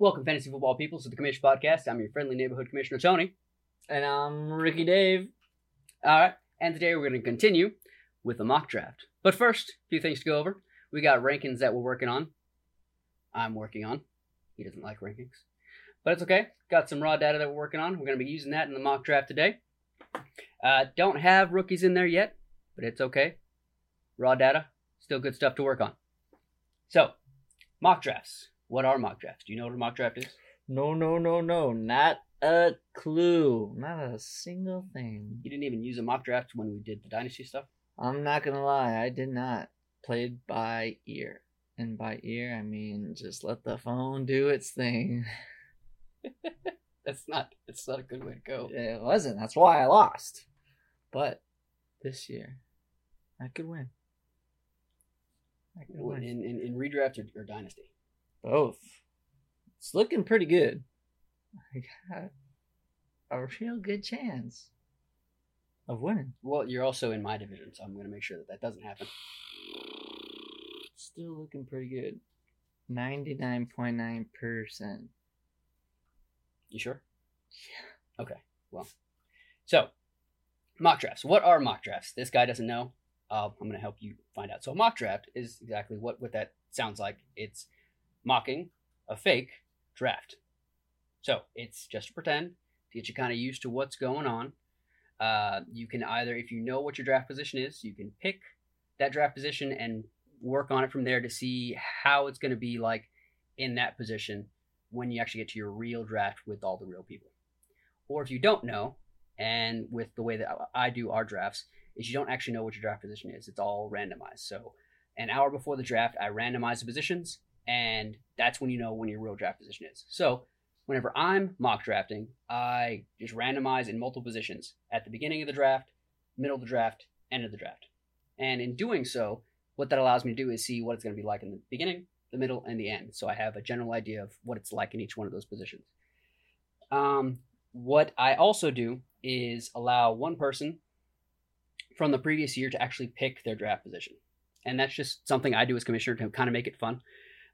Welcome, fantasy football people, to the Commish Podcast. I'm your friendly neighborhood commissioner, Tony. And I'm Ricky Dave. All right, and today we're going to continue with the mock draft. But first, a few things to go over. We got rankings that we're working on. I'm working on. He doesn't like rankings, but it's okay. Got some raw data that we're working on. We're going to be using that in the mock draft today. Uh, don't have rookies in there yet, but it's okay. Raw data, still good stuff to work on. So, mock drafts. What are mock drafts? Do you know what a mock draft is? No, no, no, no. Not a clue. Not a single thing. You didn't even use a mock draft when we did the dynasty stuff. I'm not going to lie. I did not. Played by ear. And by ear, I mean just let the phone do its thing. That's not. That's not a good way to go. It wasn't. That's why I lost. But this year, I could win. I could In win. in, in redraft or, or dynasty. Both. It's looking pretty good. I got a real good chance of winning. Well, you're also in my division, so I'm going to make sure that that doesn't happen. Still looking pretty good. 99.9%. You sure? Yeah. Okay. Well, so mock drafts. What are mock drafts? This guy doesn't know. Uh, I'm going to help you find out. So, a mock draft is exactly what what that sounds like. It's mocking a fake draft. So it's just to pretend to get you kind of used to what's going on. Uh, you can either, if you know what your draft position is, you can pick that draft position and work on it from there to see how it's going to be like in that position when you actually get to your real draft with all the real people. Or if you don't know, and with the way that I do our drafts, is you don't actually know what your draft position is. It's all randomized. So an hour before the draft, I randomize the positions, and that's when you know when your real draft position is. So whenever I'm mock drafting, I just randomize in multiple positions at the beginning of the draft, middle of the draft, end of the draft. And in doing so, what that allows me to do is see what it's going to be like in the beginning, the middle, and the end. So I have a general idea of what it's like in each one of those positions. Um, what I also do is allow one person from the previous year to actually pick their draft position. And that's just something I do as commissioner to kind of make it fun.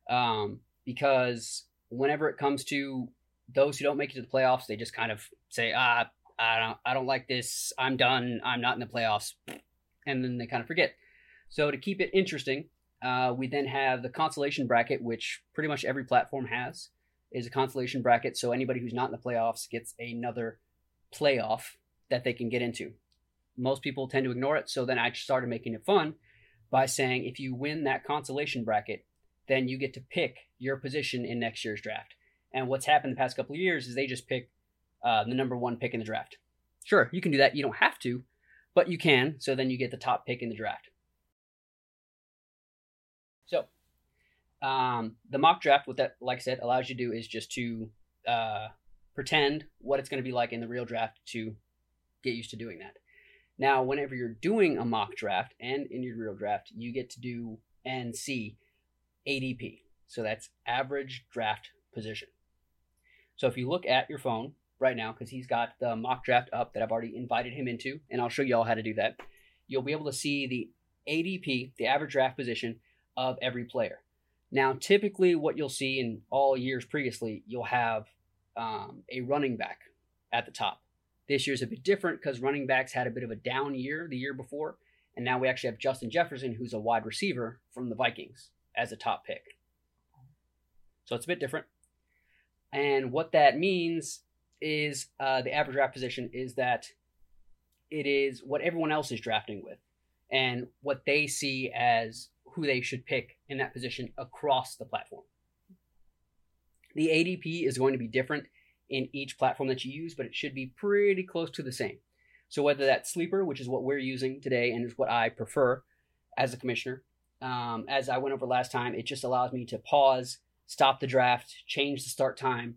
Um, because whenever it comes to those who don't make it to the playoffs, they just kind of say, ah, I don't, I don't like this. I'm done. I'm not in the playoffs. And then they kind of forget. So to keep it interesting, uh, we then have the consolation bracket, which pretty much every platform has, is a consolation bracket. So anybody who's not in the playoffs gets another playoff that they can get into. Most people tend to ignore it. So then I started making it fun by saying if you win that consolation bracket, then you get to pick your position in next year's draft. And what's happened the past couple of years is they just pick uh, the number one pick in the draft. Sure, you can do that. You don't have to, but you can. So then you get the top pick in the draft. So um, the mock draft, what that, like I said, allows you to do is just to uh, pretend what it's going to be like in the real draft to get used to doing that. Now, whenever you're doing a mock draft and in your real draft, you get to do and see ADP. So that's average draft position. So if you look at your phone right now, because he's got the mock draft up that I've already invited him into, and I'll show you all how to do that, you'll be able to see the ADP, the average draft position of every player. Now, typically, what you'll see in all years previously, you'll have um, a running back at the top. This year's a bit different because running backs had a bit of a down year the year before, and now we actually have Justin Jefferson, who's a wide receiver from the Vikings, as a top pick. So it's a bit different. And what that means is uh, the average draft position is that it is what everyone else is drafting with and what they see as who they should pick in that position across the platform. The ADP is going to be different in each platform that you use, but it should be pretty close to the same. So whether that's Sleeper, which is what we're using today and is what I prefer as a commissioner, um, as I went over last time, it just allows me to pause, stop the draft, change the start time,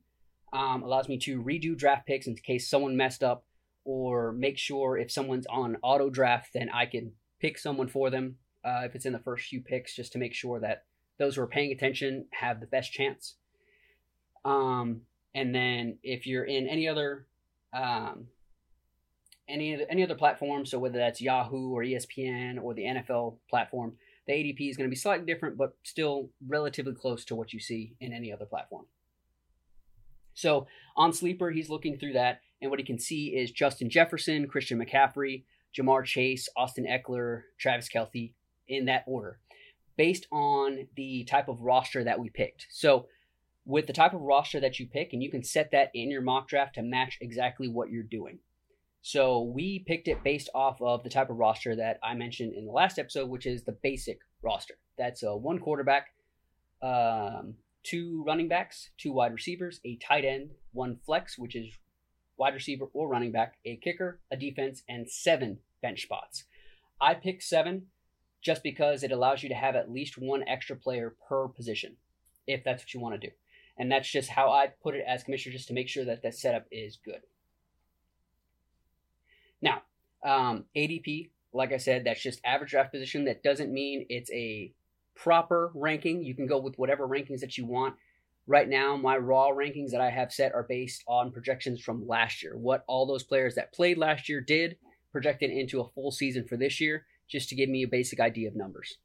um, allows me to redo draft picks in case someone messed up, or make sure if someone's on auto draft, then I can pick someone for them uh, if it's in the first few picks, just to make sure that those who are paying attention have the best chance. Um, and then if you're in any other um, any any other platform, so whether that's Yahoo or ESPN or the NFL platform, the ADP is going to be slightly different, but still relatively close to what you see in any other platform. So on Sleeper, he's looking through that, and what he can see is Justin Jefferson, Christian McCaffrey, Ja'Marr Chase, Austin Ekeler, Travis Kelce, in that order, based on the type of roster that we picked. So with the type of roster that you pick, and you can set that in your mock draft to match exactly what you're doing. So we picked it based off of the type of roster that I mentioned in the last episode, which is the basic roster. That's a one quarterback, um, two running backs, two wide receivers, a tight end, one flex, which is wide receiver or running back, a kicker, a defense, and seven bench spots. I picked seven just because it allows you to have at least one extra player per position, if that's what you want to do. And that's just how I put it as commissioner, just to make sure that that setup is good. Um, ADP, like I said, that's just average draft position. That doesn't mean it's a proper ranking. You can go with whatever rankings that you want. Right now, my raw rankings that I have set are based on projections from last year. What all those players that played last year did, projected into a full season for this year, just to give me a basic idea of numbers.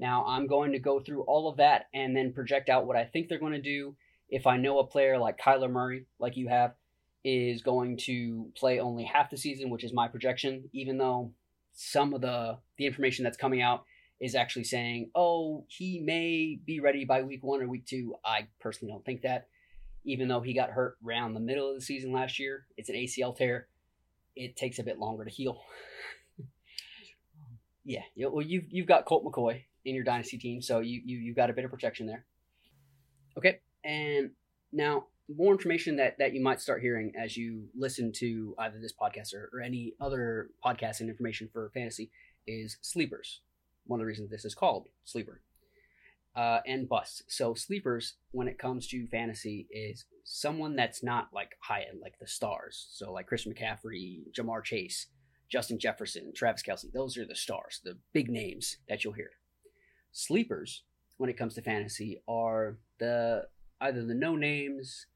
Now, I'm going to go through all of that and then project out what I think they're going to do. If I know a player like Kyler Murray, like you have, is going to play only half the season, which is my projection, even though some of the the information that's coming out is actually saying, oh, he may be ready by week one or week two. I personally don't think that. Even though he got hurt around the middle of the season last year, it's an ACL tear. It takes a bit longer to heal. yeah, well, you've you've got Colt McCoy in your dynasty team, so you you you've got a bit of protection there. Okay, and now more information that that you might start hearing as you listen to either this podcast or, or any other podcast and information for fantasy is sleepers. One of the reasons this is called sleeper. Uh, and busts. So sleepers, when it comes to fantasy, is someone that's not like high end, like the stars. So like Chris McCaffrey, Ja'Marr Chase, Justin Jefferson, Travis Kelce. Those are the stars, the big names that you'll hear. Sleepers, when it comes to fantasy, are the either the no names,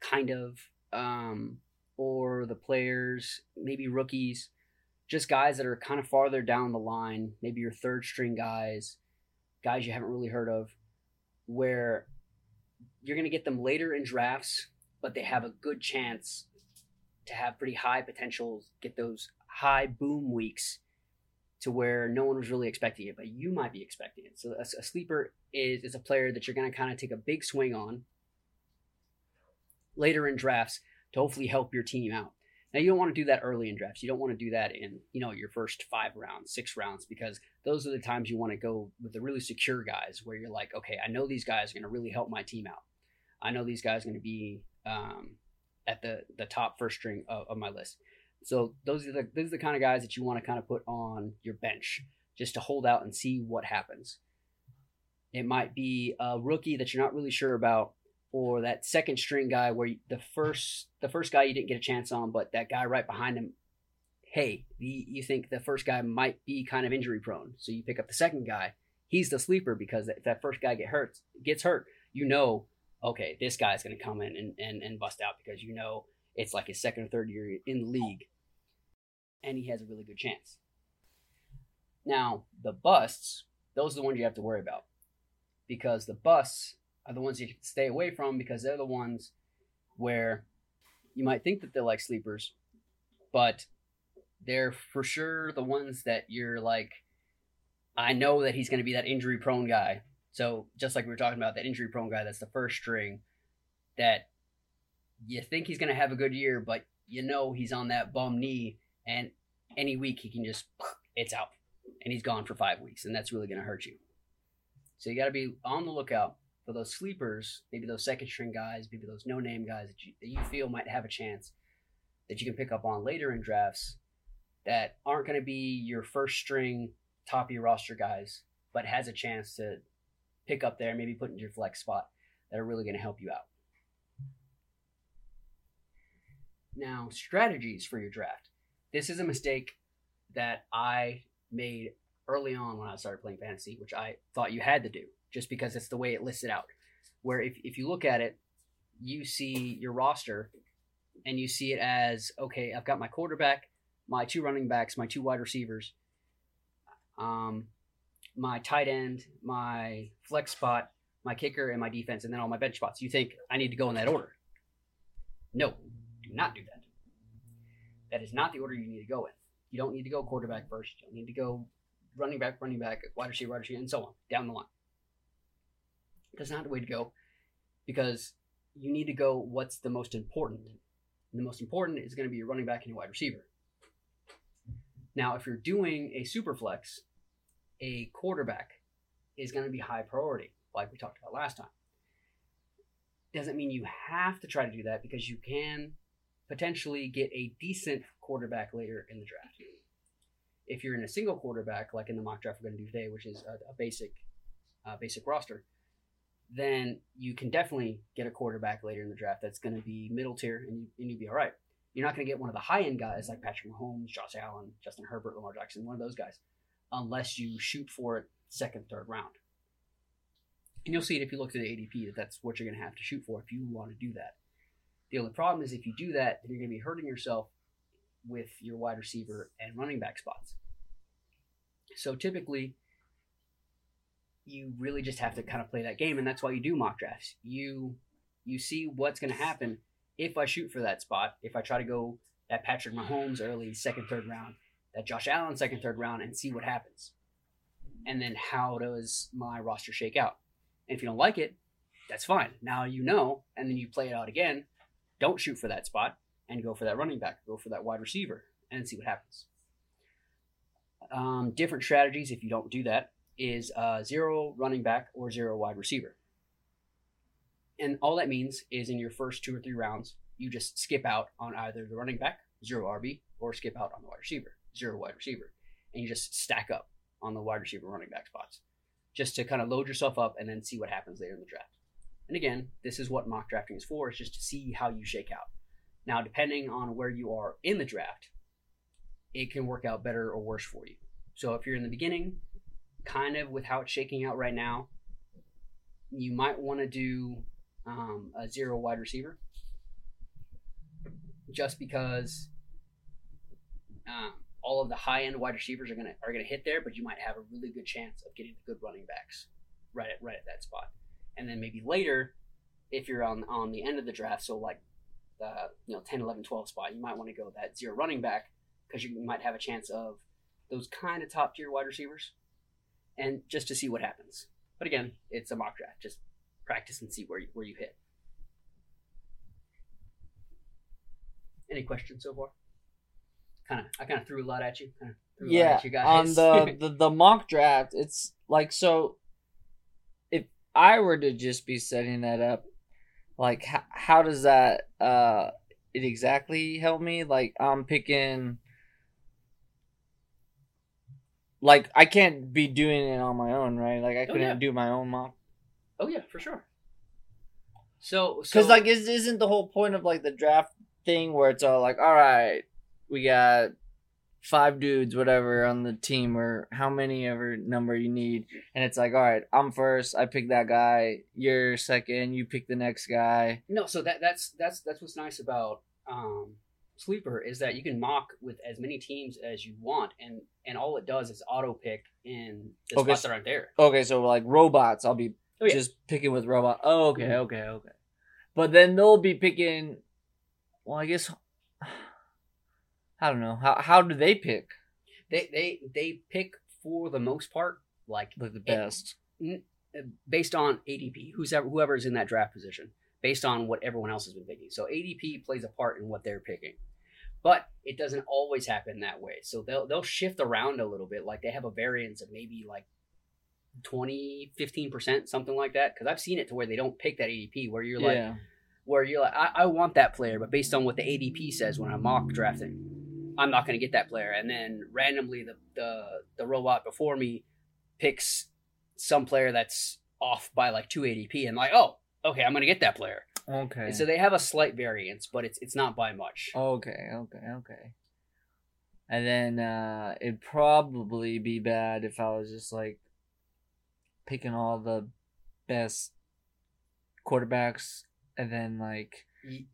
kind of, um, or the players, maybe rookies, just guys that are kind of farther down the line, maybe your third string guys, guys you haven't really heard of, where you're going to get them later in drafts, but they have a good chance to have pretty high potential, get those high boom weeks to where no one was really expecting it, but you might be expecting it. So a, a sleeper is, is a player that you're going to kind of take a big swing on later in drafts to hopefully help your team out. Now you don't want to do that early in drafts. You don't want to do that in, you know, your first five rounds, six rounds, because those are the times you want to go with the really secure guys where you're like, okay, I know these guys are going to really help my team out. I know these guys are going to be um, at the the top first string of, of my list. So those are the those are the kind of guys that you want to kind of put on your bench just to hold out and see what happens. It might be a rookie that you're not really sure about or that second string guy where the first the first guy you didn't get a chance on, but that guy right behind him, hey, you, you think the first guy might be kind of injury prone, so you pick up the second guy. He's the sleeper because if that first guy get hurt gets hurt, you know, okay, this guy's going to come in and, and, and bust out because you know it's like his second or third year in the league, and he has a really good chance. Now the busts, those are the ones you have to worry about because the busts are the ones you stay away from because they're the ones where you might think that they're like sleepers, but they're for sure the ones that you're like, I know that he's going to be that injury prone guy. So just like we were talking about that injury prone guy, that's the first string that you think he's going to have a good year, but you know he's on that bum knee, and any week he can just it's out, and he's gone for five weeks, and that's really going to hurt you. So you got to be on the lookout for those sleepers, maybe those second string guys, maybe those no name guys that you, that you feel might have a chance that you can pick up on later in drafts that aren't going to be your first string top of your roster guys, but has a chance to pick up there, maybe put into your flex spot that are really going to help you out. Now, strategies for your draft. This is a mistake that I made early on when I started playing fantasy, which I thought you had to do just because it's the way it lists it out. Where if, if you look at it, you see your roster and you see it as okay, I've got my quarterback, my two running backs, my two wide receivers, um, my tight end, my flex spot, my kicker, and my defense, and then all my bench spots. You think I need to go in that order. No, do not do that. That is not the order you need to go in. You don't need to go quarterback first. You don't need to go running back, running back, wide receiver, wide receiver, and so on down the line. That's not the way to go because you need to go what's the most important. And the most important is going to be your running back and your wide receiver. Now, if you're doing a super flex, a quarterback is going to be high priority, like we talked about last time. Doesn't mean you have to try to do that because you can potentially get a decent quarterback later in the draft. If you're in a single quarterback, like in the mock draft we're going to do today, which is a, a basic, uh, basic roster, then you can definitely get a quarterback later in the draft that's going to be middle tier and, you, and you'd be all right. You're not going to get one of the high end guys like Patrick Mahomes, Josh Allen, Justin Herbert, Lamar Jackson, one of those guys, unless you shoot for it second, third round. And you'll see it if you look at the ADP that that's what you're going to have to shoot for if you want to do that. The only problem is if you do that, then you're going to be hurting yourself with your wide receiver and running back spots. So typically, you really just have to kind of play that game, and that's why you do mock drafts. You you see what's going to happen if I shoot for that spot. If I try to go that Patrick Mahomes early second, third round, that Josh Allen second, third round, and see what happens. And then how does my roster shake out? And if you don't like it, that's fine. Now you know, and then you play it out again. Don't shoot for that spot and go for that running back, go for that wide receiver, and see what happens. Um, different strategies if you don't do that is uh, zero running back or zero wide receiver. And all that means is in your first two or three rounds, you just skip out on either the running back, zero RB, or skip out on the wide receiver, zero wide receiver. And you just stack up on the wide receiver running back spots just to kind of load yourself up and then see what happens later in the draft. And again, this is what mock drafting is for, is just to see how you shake out. Now, depending on where you are in the draft, it can work out better or worse for you. So if you're in the beginning, kind of with how it's shaking out right now, you might want to do um, a zero wide receiver, just because um, all of the high end wide receivers are gonna are gonna hit there, but you might have a really good chance of getting the good running backs right at right at that spot, and then maybe later, if you're on on the end of the draft, so like the you know 10, 11, 12 spot, you might want to go that zero running back because you might have a chance of those kind of top tier wide receivers and just to see what happens. But again, it's a mock draft. Just practice and see where you, where you hit. Any questions so far? Kind of, I kind of threw a lot at you. Kind of a lot yeah at you guys. on the, the the mock draft it's like so if i were to just be setting that up like how, how does that uh it exactly help me like i'm picking like i can't be doing it on my own right like i couldn't yeah. do my own mock oh yeah, for sure. So, so because like is, isn't the whole point of like the draft thing where it's all like all right we got five dudes whatever on the team or how many ever number you need and it's like all right i'm first i pick that guy you're second you pick the next guy No, so that that's that's that's what's nice about um, Sleeper is that you can mock with as many teams as you want, and and all it does is auto pick in the Okay, spots that aren't there. okay so like robots i'll be Oh, yeah. just picking with robot oh okay mm-hmm. okay okay but then they'll be picking well i guess i don't know how how do they pick They they they pick for the most part like like the eh, best eh, based on ADP, who's ever, whoever's in that draft position, based on what everyone else has been picking. So ADP plays a part in what they're picking, but it doesn't always happen that way. So they'll they'll shift around a little bit. Like they have a variance of maybe like 20, 15 percent, something like that. Because I've seen it to where they don't pick that ADP, where you're like, where you're like, I, I want that player, but based on what the ADP says when I'm mock drafting, I'm not going to get that player. And then randomly, the, the the robot before me picks some player that's off by like two ADP, and like, oh, okay, I'm going to get that player. Okay And so they have a slight variance, but it's it's not by much. Okay, okay, okay. And then uh it'd probably be bad if I was just like picking all the best quarterbacks and then like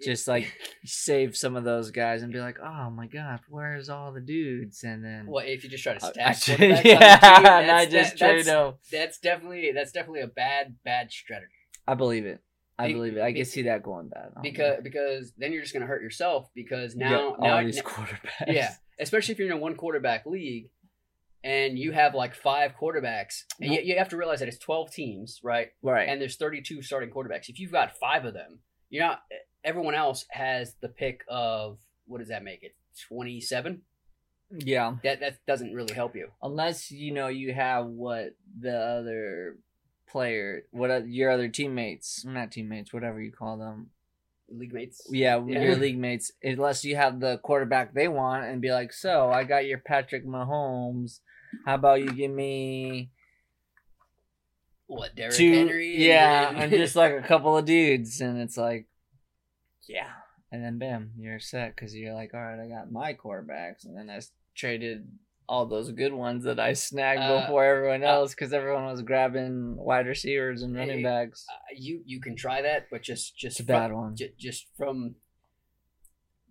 just like save some of those guys and be like, oh my god, where's all the dudes? And then Well, if you just try to Uh, stack yeah, team, and I just that- that's, that's definitely that's definitely a bad bad strategy. I believe it. I believe it. I can see that going bad. Because because then you're just gonna hurt yourself because now now these quarterbacks. yeah, especially if you're in a one quarterback league and you have like five quarterbacks, and you, you have to realize that it's 12 teams, right? Right. And there's 32 starting quarterbacks. If you've got five of them, you're not. Everyone else has the pick of what does that make it? 27. yeah. That that doesn't really help you. Unless you know you have what the other player, what your other teammates, not teammates, whatever you call them. League mates. Yeah, Yeah. your league mates. Unless you have the quarterback they want and be like, so I got your Patrick Mahomes. How about you give me What Derrick two? Henry? yeah, and just like a couple of dudes, and it's like, yeah, and then bam, you're set because you're like, all right, I got my quarterbacks, and then I traded all those good ones that I snagged Uh, before everyone uh, else because everyone was grabbing wide receivers and running backs. uh, you you can try that, but just just a bad from, one. ju- just from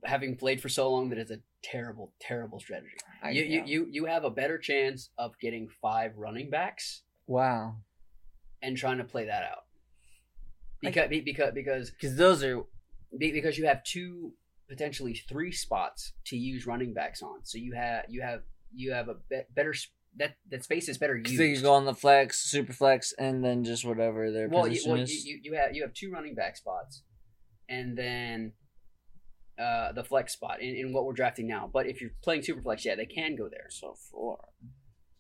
having played for so long that it's a terrible terrible strategy. I- you, you yeah. you you have a better chance of getting five running backs Wow, and trying to play that out. I- Because be- because because because those are be- because you have two potentially three spots to use running backs on. So you have you have you have a be- better that that space is better used. they can go on the flex, super flex, and then just whatever their well, you, well you, is. you, you have you have two running back spots, and then uh, the flex spot in, in what we're drafting now. But if you're playing super flex, yeah, they can go there. so four,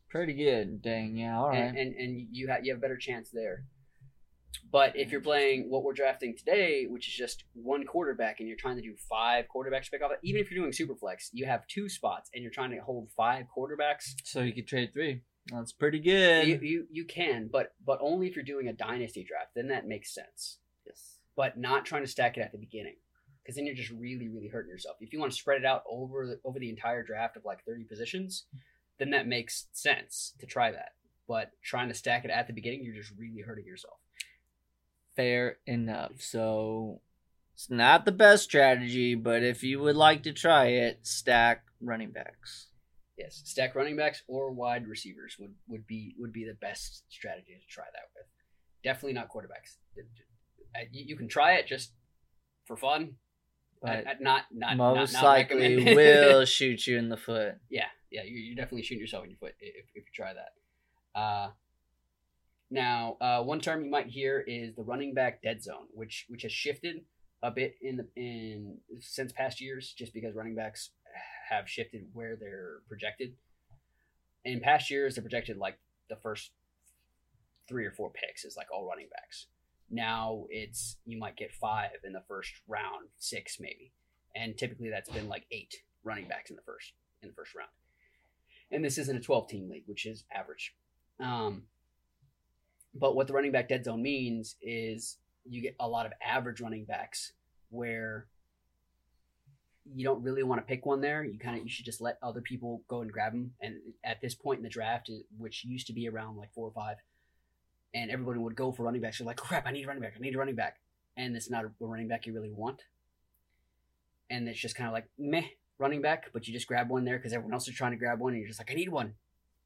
pretty good. Dang, yeah, all right. and, and and you have you have a better chance there. But if you're playing what we're drafting today, which is just one quarterback, and you're trying to do five quarterbacks to pick off, even if you're doing super flex, you have two spots, and you're trying to hold five quarterbacks. so you could trade three. That's pretty good. You, you you can, but but only if you're doing a dynasty draft. Then that makes sense. yes. But not trying to stack it at the beginning, because then you're just really really hurting yourself. If you want to spread it out over the, over the entire draft of like 30 positions, then that makes sense to try that. But trying to stack it at the beginning, you're just really hurting yourself. Fair enough. So it's not the best strategy, but if you would like to try it, stack running backs. Yes, stack running backs or wide receivers would, would be would be the best strategy to try that with. Definitely not quarterbacks. You, you can try it just for fun, But I- not not most not, not likely will shoot you in the foot. yeah, yeah, you're, you're definitely shooting yourself in your foot if, if you try that. Uh, now, uh, one term you might hear is the running back dead zone, which which has shifted a bit in the in since past years, just because running backs have shifted where they're projected. In past years, they're projected like the first three or four picks is like all running backs. Now it's you might get five in the first round, six maybe, and typically that's been like eight running backs in the first in the first round. And this isn't a 12 team league, which is average. Um, but what the running back dead zone means is you get a lot of average running backs where you don't really want to pick one there. You kind of you should just let other people go and grab them. And at this point in the draft, which used to be around like four or five, and everybody would go for running backs. You're like, crap, I need a running back. I need a running back, and it's not a running back you really want. And it's just kind of like meh running back, but you just grab one there because everyone else is trying to grab one, and you're just like, I need one,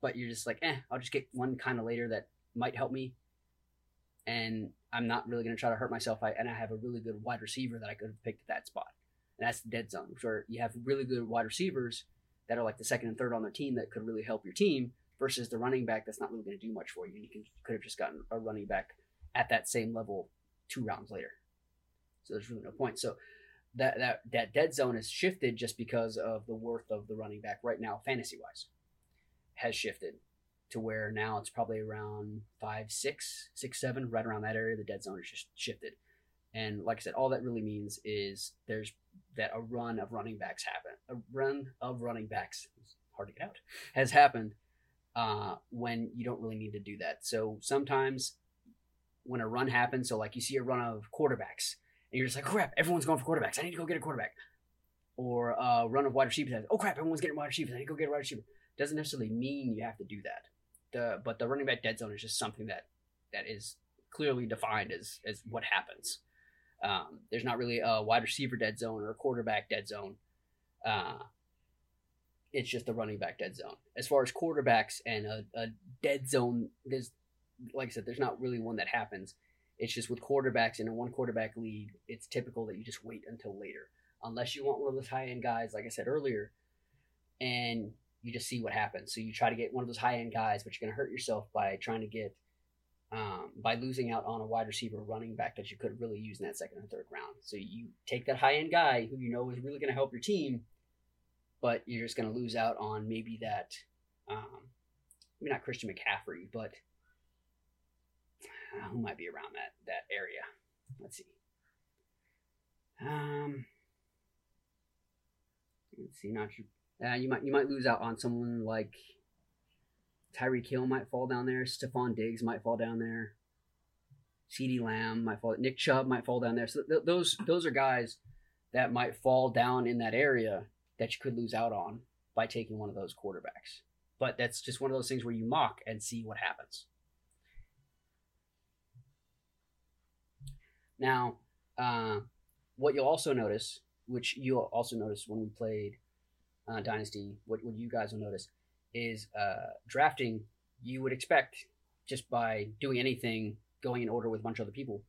but you're just like, eh, I'll just get one kind of later that might help me, and I'm not really gonna try to hurt myself. I and I have a really good wide receiver that I could have picked at that spot, and that's the dead zone, where you have really good wide receivers that are like the second and third on their team that could really help your team versus the running back that's not really going to do much for you. And you can could have just gotten a running back at that same level two rounds later. So there's really no point. So that that that dead zone has shifted just because of the worth of the running back right now, fantasy wise, has shifted to where now it's probably around five, six, six, seven, right around that area. The dead zone has just shifted. And like I said, all that really means is there's that a run of running backs happen. A run of running backs, hard to get out, has happened uh, when you don't really need to do that. So sometimes when a run happens, so like you see a run of quarterbacks, and you're just like, crap, everyone's going for quarterbacks. I need to go get a quarterback. Or a run of wide receivers. Oh crap, everyone's getting wide receivers. I need to go get a wide receiver. Doesn't necessarily mean you have to do that. The but the running back dead zone is just something that that is clearly defined as as what happens. Um, there's not really a wide receiver dead zone or a quarterback dead zone. Uh, it's just the running back dead zone. As far as quarterbacks and a, a dead zone, there's like I said, there's not really one that happens. It's just with quarterbacks in a one quarterback league, it's typical that you just wait until later, unless you want one of those high end guys, like I said earlier, and you just see what happens. So you try to get one of those high end guys, but you're going to hurt yourself by trying to get um, by losing out on a wide receiver running back that you could really use in that second and third round. So you take that high end guy who you know is really going to help your team, but you're just going to lose out on maybe that, um, maybe not Christian McCaffrey, but uh, who might be around that that area. Let's see. Um, let's see. Not. Uh, you might you might lose out on someone like Tyreek Hill might fall down there. Stefon Diggs might fall down there. CeeDee Lamb might fall. Nick Chubb might fall down there. So th- those those are guys that might fall down in that area that you could lose out on by taking one of those quarterbacks. But that's just one of those things where you mock and see what happens. Now, uh, what you'll also notice, which you'll also notice when we played uh, Dynasty, what, what you guys will notice is uh, drafting. You would expect just by doing anything, going in order with a bunch of other people,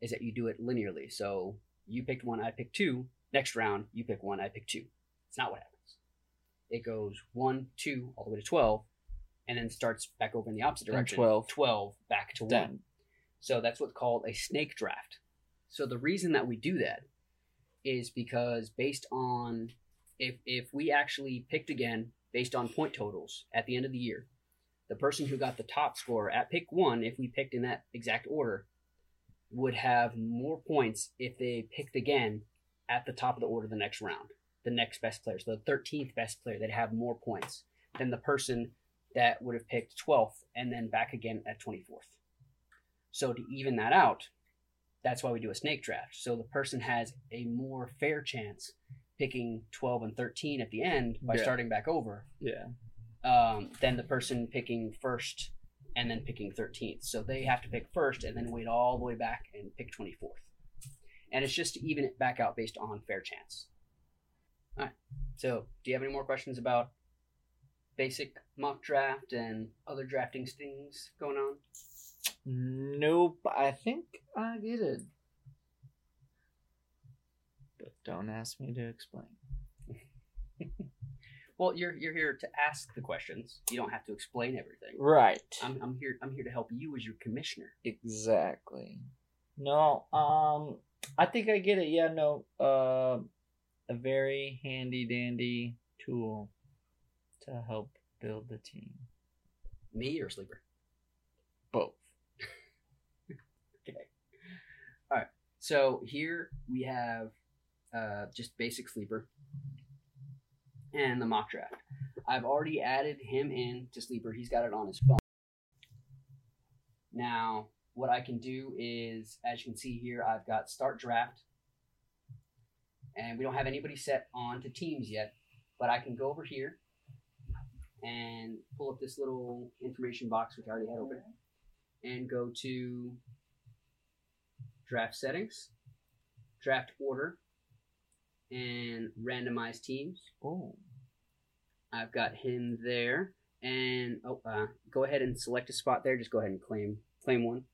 is that you do it linearly. So you picked one, I picked two. Next round, you pick one, I pick two. It's not what happens. It goes one, two, all the way to twelve, and then starts back over in the opposite direction. 12. twelve back to one. So that's what's called a snake draft. So the reason that we do that is because based on if if we actually picked again based on point totals at the end of the year, the person who got the top score at pick one, if we picked in that exact order, would have more points if they picked again at the top of the order the next round. The next best player, so the thirteenth best player, they'd have more points than the person that would have picked twelfth and then back again at twenty fourth. So to even that out, that's why we do a snake draft. So the person has a more fair chance picking 12 and 13 at the end by Yeah. starting back over yeah, um, than the person picking first and then picking 13th. So they have to pick first and then wait all the way back and pick 24th. And it's just to even it back out based on fair chance. All right. So do you have any more questions about basic mock draft and other drafting things going on? nope. I think I get it, don't ask me to explain. Well, you're you're here to ask the questions. You don't have to explain everything. Right. I'm, I'm here. I'm here to help you as your commissioner. Exactly. No, um, I think I get it. Yeah, no, uh, a very handy dandy tool to help build the team. Me or sleeper? Both. Okay. All right. So here we have uh, just basic sleeper and the mock draft. I've already added him in to sleeper. He's got it on his phone. Now, what I can do is, as you can see here, I've got start draft, and we don't have anybody set on to teams yet. But I can go over here and pull up this little information box, which I already had open, and go to draft settings, draft order, and randomize teams. Oh, I've got him there, and oh, uh, go ahead and select a spot there. Just go ahead and claim claim one.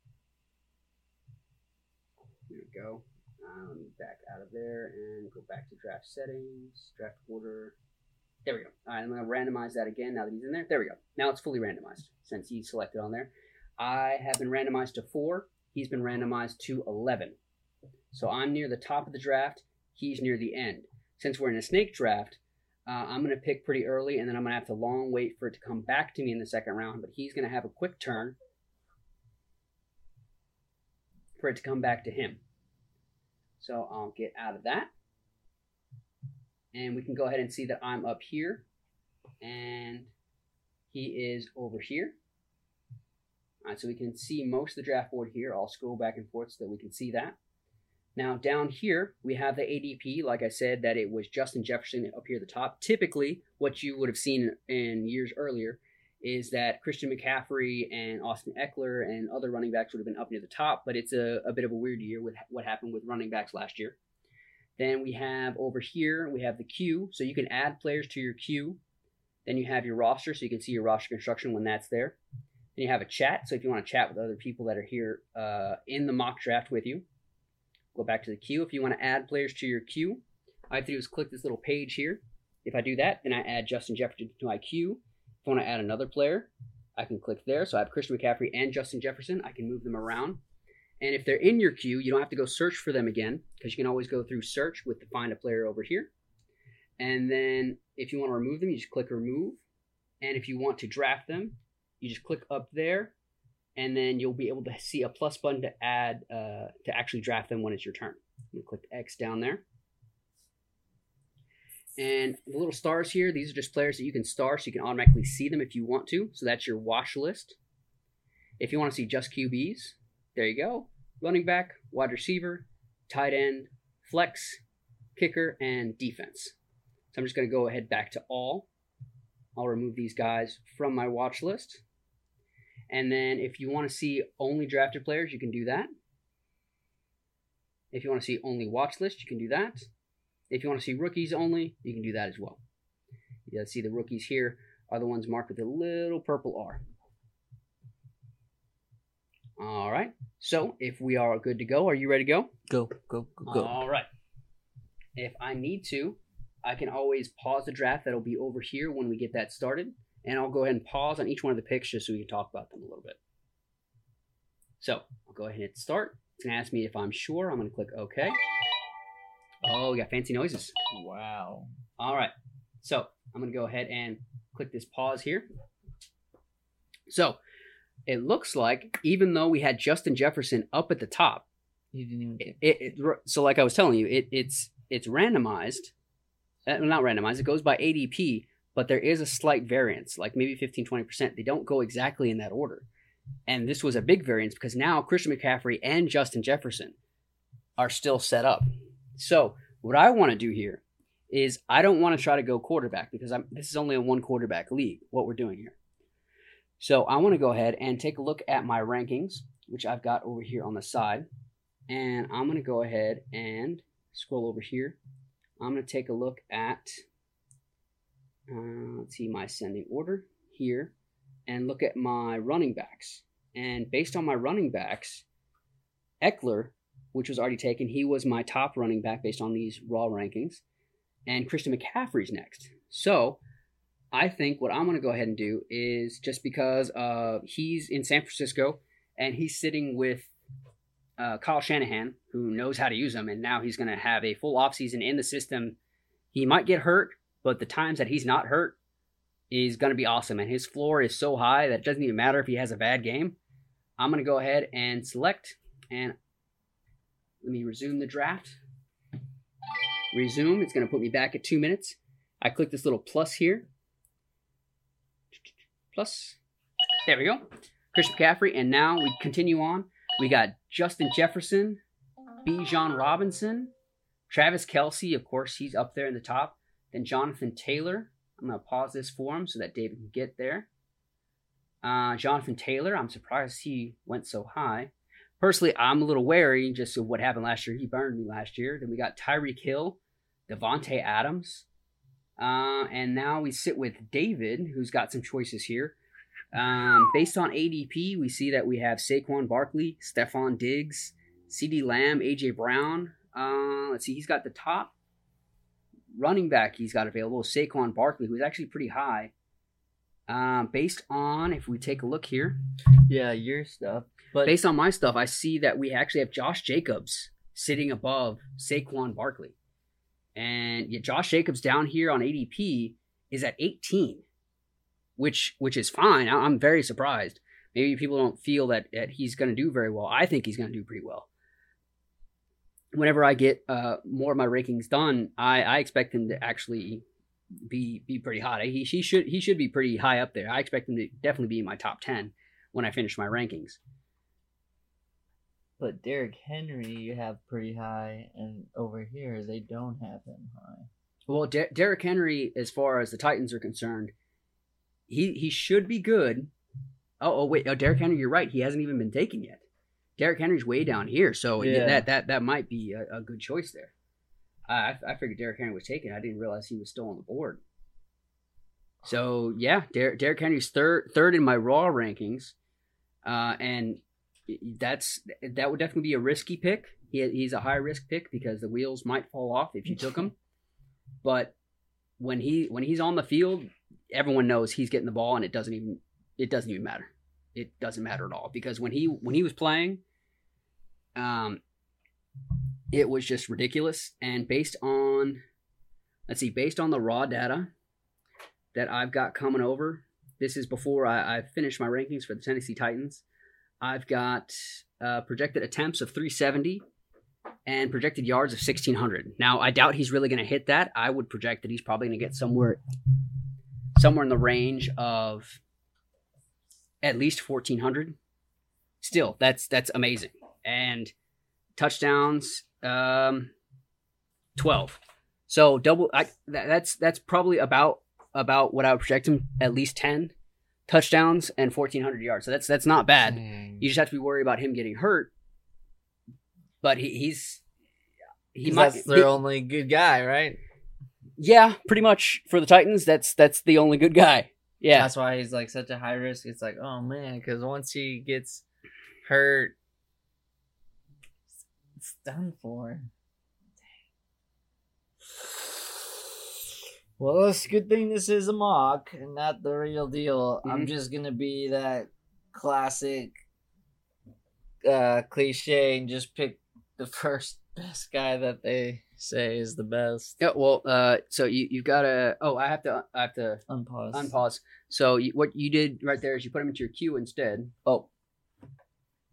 There we go. Um, back out of there and go back to draft settings, draft order. There we go. All right, I'm going to randomize that again now that he's in there. There we go. Now it's fully randomized since he's selected on there. I have been randomized to four. He's been randomized to 11. So I'm near the top of the draft. He's near the end. Since we're in a snake draft, uh, I'm going to pick pretty early, and then I'm going to have to long wait for it to come back to me in the second round. But he's going to have a quick turn for it to come back to him. So I'll get out of that. And we can go ahead and see that I'm up here, and he is over here. All right, so we can see most of the draft board here. I'll scroll back and forth so that we can see that. Now down here we have the ADP. Like I said, that it was Justin Jefferson up here at the top. Typically, what you would have seen in years earlier is that Christian McCaffrey and Austin Ekeler and other running backs would have been up near the top. But it's a, a bit of a weird year with what happened with running backs last year. Then we have over here we have the queue, so you can add players to your queue. Then you have your roster, so you can see your roster construction when that's there. Then you have a chat. So if you want to chat with other people that are here uh, in the mock draft with you, go back to the queue. If you want to add players to your queue, all I have to do is click this little page here. If I do that, then I add Justin Jefferson to my queue. If I want to add another player, I can click there. So I have Christian McCaffrey and Justin Jefferson. I can move them around. And if they're in your queue, you don't have to go search for them again because you can always go through search with the find a player over here. And then if you want to remove them, you just click remove. And if you want to draft them, you just click up there and then you'll be able to see a plus button to add uh, to actually draft them when it's your turn. You click X down there. And the little stars here, these are just players that you can star so you can automatically see them if you want to. So that's your watch list. If you want to see just QBs, there you go. Running back, wide receiver, tight end, flex, kicker, and defense. So I'm just going to go ahead back to all. I'll remove these guys from my watch list. And then if you want to see only drafted players, you can do that. If you want to see only watch list, you can do that. If you want to see rookies only, you can do that as well. You see the rookies here are the ones marked with a little purple R. All right. So if we are good to go, are you ready to go? Go, go, go, go. All right. If I need to, I can always pause the draft. That'll be over here when we get that started. And I'll go ahead and pause on each one of the picks just so we can talk about them a little bit. So I'll go ahead and hit start. It's to ask me if I'm sure. I'm going to click OK. Oh, we got fancy noises. Wow. All right. So I'm going to go ahead and click this pause here. So it looks like even though we had Justin Jefferson up at the top, You didn't even. it, it, it- so like I was telling you, it, it's it's randomized. Uh, not randomized. It goes by ADP, but there is a slight variance, like maybe 15, 20%. They don't go exactly in that order. And this was a big variance because now Christian McCaffrey and Justin Jefferson are still set up. So what I want to do here is I don't want to try to go quarterback because I'm this is only a one quarterback league, what we're doing here. So I want to go ahead and take a look at my rankings, which I've got over here on the side. And I'm going to go ahead and scroll over here. I'm going to take a look at, uh, let's see, my ascending order here and look at my running backs. And based on my running backs, Ekeler, which was already taken, he was my top running back based on these raw rankings. And Christian McCaffrey's next. So I think what I'm going to go ahead and do is just because uh, he's in San Francisco and he's sitting with uh, Kyle Shanahan, who knows how to use him, and now he's going to have a full offseason in the system. He might get hurt, but the times that he's not hurt is going to be awesome. And his floor is so high that it doesn't even matter if he has a bad game. I'm going to go ahead and select, and let me resume the draft. Resume. It's going to put me back at two minutes. I click this little plus here. Plus. There we go. Christian McCaffrey. And now we continue on. We got Justin Jefferson, Bijan Robinson, Travis Kelce, of course, he's up there in the top. Then Jonathan Taylor. I'm going to pause this for him so that David can get there. Uh, Jonathan Taylor, I'm surprised he went so high. Personally, I'm a little wary just of what happened last year. He burned me last year. Then we got Tyreek Hill, Davante Adams. Uh, and now we sit with David, who's got some choices here. Um, based on ADP, we see that we have Saquon Barkley, Stefon Diggs, CeeDee Lamb, AJ Brown. Uh, let's see, he's got the top running back he's got available, Saquon Barkley, who's actually pretty high. Um, based on, if we take a look here, Yeah, your stuff. But based on my stuff, I see that we actually have Josh Jacobs sitting above Saquon Barkley. And yet Josh Jacobs down here on ADP is at 18, which which is fine. I- I'm very surprised. Maybe people don't feel that, that he's going to do very well. I think he's going to do pretty well. Whenever I get uh, more of my rankings done, I, I expect him to actually be be pretty hot. He, he should he should be pretty high up there. I expect him to definitely be in my top 10 when I finish my rankings. but Derrick Henry you have pretty high, and over here they don't have him high. Well, Der- Derrick Henry, as far as the Titans are concerned, he he should be good. Oh, oh wait, oh, Derrick Henry, you're right. He hasn't even been taken yet. Derrick Henry's way down here, so Yeah. that that that might be a, a good choice there. I I figured Derrick Henry was taken. I didn't realize he was still on the board. So yeah, Der- Derrick Henry's third third in my raw rankings. uh, and that's that would definitely be a risky pick. He, he's a high risk pick because the wheels might fall off if you took him. But when he when he's on the field, everyone knows he's getting the ball, and it doesn't even it doesn't even matter. It doesn't matter at all because when he when he was playing, um, it was just ridiculous. And based on let's see, based on the raw data that I've got coming over, this is before I, I finished my rankings for the Tennessee Titans. I've got uh, projected attempts of 370 and projected yards of 1600. Now, I doubt he's really going to hit that. I would project that he's probably going to get somewhere somewhere in the range of at least 1400. Still, that's that's amazing. And touchdowns um 12. So double I that's that's probably about about what I would project him at least 10 touchdowns and 1400 yards. So that's that's not bad. Dang. You just have to be worried about him getting hurt. But he, he's he might that's their he- only good guy, right? yeah, pretty much for the Titans. That's that's the only good guy. Yeah, That's why he's like such a high risk. It's like, oh man, because once he gets hurt, it's done for. Well, it's a good thing this is a mock and not the real deal. I'm Mhm. just gonna be that classic uh cliche and just pick the first best guy that they say is the best. Yeah, well, uh, so you you've got to. Oh, I have to. I have to Unpause. unpause. So you, what you did right there is you put him into your queue instead. Oh.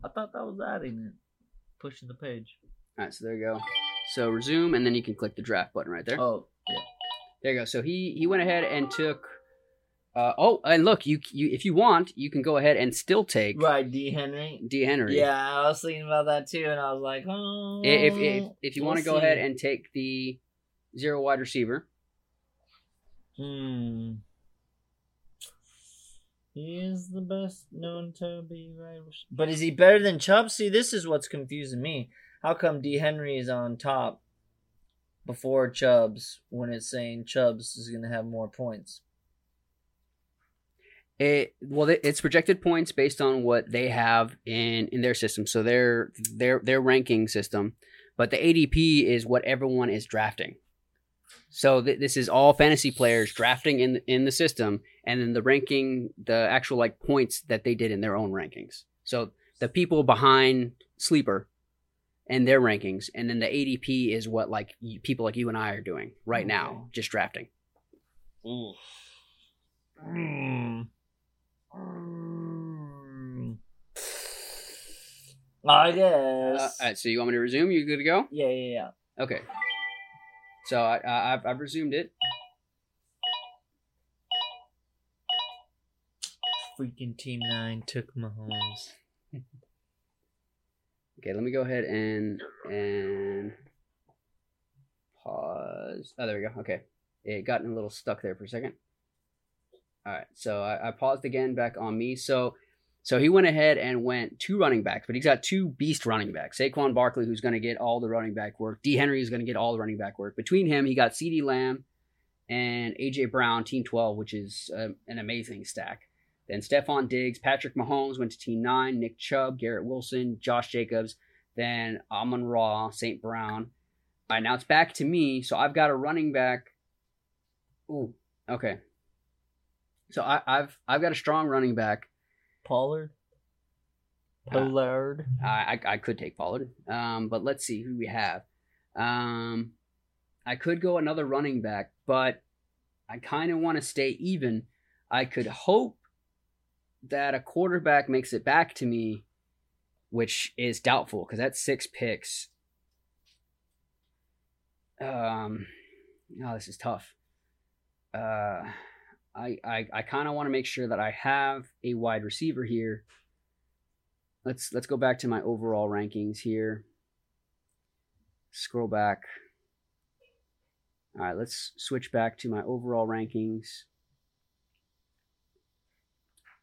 I thought that was adding it. Pushing the page. All right, so there you go. So resume, and then you can click the draft button right there. Oh, yeah. There you go. So he he went ahead and took. Uh, oh, and look, you you if you want, you can go ahead and still take Right, D. Henry. D Henry. Yeah, I was thinking about that too, and I was like, oh. If if if you we'll want to go ahead and take the zero wide receiver, Hmm. He is the best known to be right. But is he better than Chubb? See, this is what's confusing me. How come D. Henry is on top before Chubbs when it's saying Chubbs is going to have more points? It well it's projected points based on what they have in in their system. So their their their ranking system, but the ADP is what everyone is drafting. So th- this is all fantasy players drafting in in the system, and then the ranking, the actual like points that they did in their own rankings. So the people behind sleeper and their rankings, and then the ADP is what like you, people like you and I are doing right now, just drafting. Ooh. Mm. Mm. I guess. Uh, all right, so you want me to resume? You good to go? yeah, yeah, yeah. Okay. So I, I I've, I've resumed it. Freaking Team Nine took Mahomes. Okay, let me go ahead and and pause. Oh, there we go. Okay, it got a little stuck there for a second. All right, so I, I paused again back on me. So so he went ahead and went two running backs, but he's got two beast running backs. Saquon Barkley, who's going to get all the running back work. D. Henry is going to get all the running back work. Between him, he got CeeDee Lamb and AJ Brown, Team 12, which is uh, an amazing stack. Then Stefon Diggs, Patrick Mahomes went to Team 9, Nick Chubb, Garrett Wilson, Josh Jacobs, then Amon Ra, St. Brown. All right, now it's back to me. So I've got a running back. Ooh, okay. So I, I've I've got a strong running back. Pollard. Uh, Pollard. I, I I could take Pollard, um, but let's see who we have. Um, I could go another running back, but I kind of want to stay even. I could hope that a quarterback makes it back to me, which is doubtful because that's six picks. Um, oh, this is tough. Uh, I I, I kind of want to make sure that I have a wide receiver here let's let's go back to my overall rankings here. Scroll back. All right, let's switch back to my overall rankings.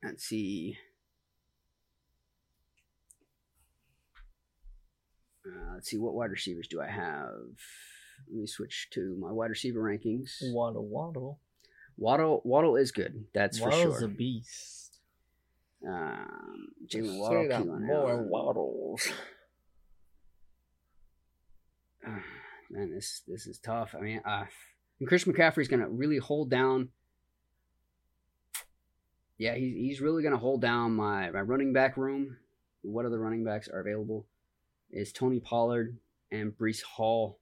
Let's see. Uh, let's see what wide receivers do I have. Let me switch to my wide receiver rankings. Waddle Waddle. Waddle Waddle is good. That's for Waddle's sure. a beast. Um, Jalen Waddle, Say more waddles. Man, this this is tough. I mean, uh, and Chris McCaffrey's going to really hold down. Yeah, he's he's really going to hold down my my running back room. What other running backs are available? Is Tony Pollard and Breece Hall,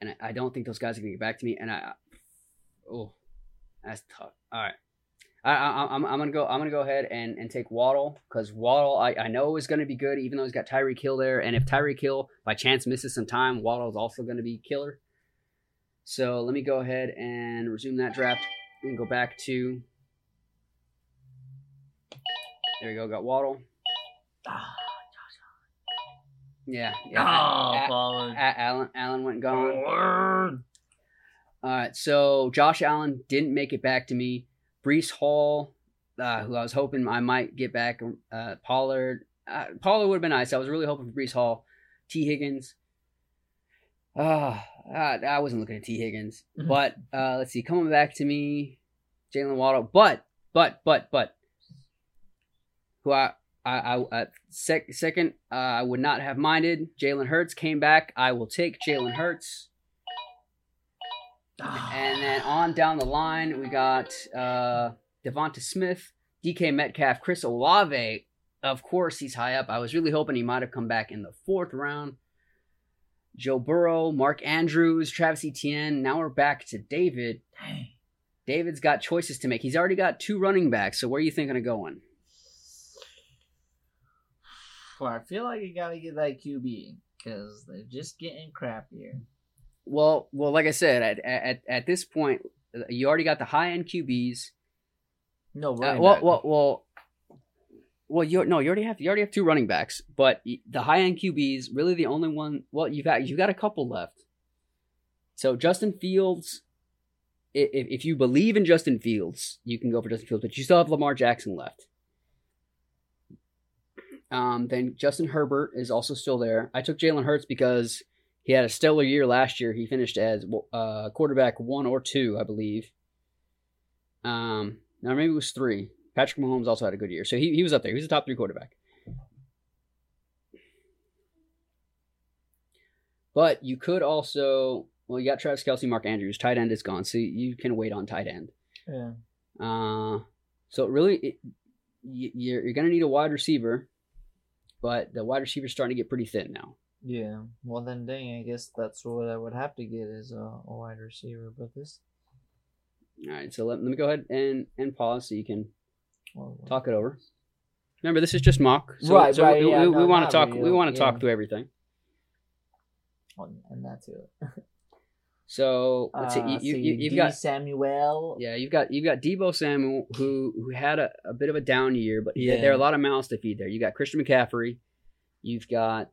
and I, I don't think those guys are going to get back to me. And I, oh, that's tough. All right. I, I, I'm, I'm gonna go. I'm gonna go ahead and, and take Waddle because Waddle I, I know is gonna be good even though he's got Tyreek Hill there. And if Tyreek Hill by chance misses some time, Waddle is also gonna be killer. So let me go ahead and resume that draft and go back to. There we go. Got Waddle. Yeah, yeah. Oh, A- Pollard. A- Allen Allen went gone. All right, so Josh Allen didn't make it back to me. Breece Hall, uh, who I was hoping I might get back. Uh, Pollard, uh, Pollard would have been nice. I was really hoping for Breece Hall. T Higgins. Uh, I, I wasn't looking at T Higgins, Mhm. but uh, let's see, coming back to me, Jalen Waddle. But, but, but, but, who I, I, I uh, sec- second, uh, I would not have minded. Jalen Hurts came back. I will take Jalen Hurts. And then on down the line, we got uh, DeVonta Smith, DK Metcalf, Chris Olave. Of course, he's high up. I was really hoping he might have come back in the fourth round. Joe Burrow, Mark Andrews, Travis Etienne. Now we're back to David. Dang. David's got choices to make. He's already got two running backs. So where are you thinking of going? Well, I feel like you gotta get that QB because they're just getting crappier. Well, well, like I said, at at, at this point, you already got the high end QBs. No, Uh, well, back. well, well, well. You no, you already have you already have two running backs, but the high end QBs really the only one. Well, you've got you've got a couple left. So Justin Fields, if if you believe in Justin Fields, you can go for Justin Fields, but you still have Lamar Jackson left. Um, then Justin Herbert is also still there. I took Jalen Hurts because he had a stellar year last year. He finished as uh, quarterback one or two, I believe. Um, now maybe it was three. Patrick Mahomes also had a good year, so he, he was up there. He was a top three quarterback. But you could also, well, you got Travis Kelce, Mark Andrews. Tight end is gone, so you can wait on tight end. yeah. Uh, so really, it, y- you're, you're going to need a wide receiver, but the wide receiver's starting to get pretty thin now. Yeah. Well, then, dang, I guess that's what I would have to get is a, a wide receiver. But this, All right, so let, let me go ahead and, and pause so you can well, talk it over. Remember, this is just mock, so, Right, so right, we, yeah, we, no, we want to talk. We want to yeah. talk through everything. and that's it. So let's see. Uh, You, you, see, you, got Samuel. yeah, you've got you've got Deebo Samuel who who had a, a bit of a down year, but Yeah. there are a lot of mouths to feed there. You got Christian McCaffrey, you've got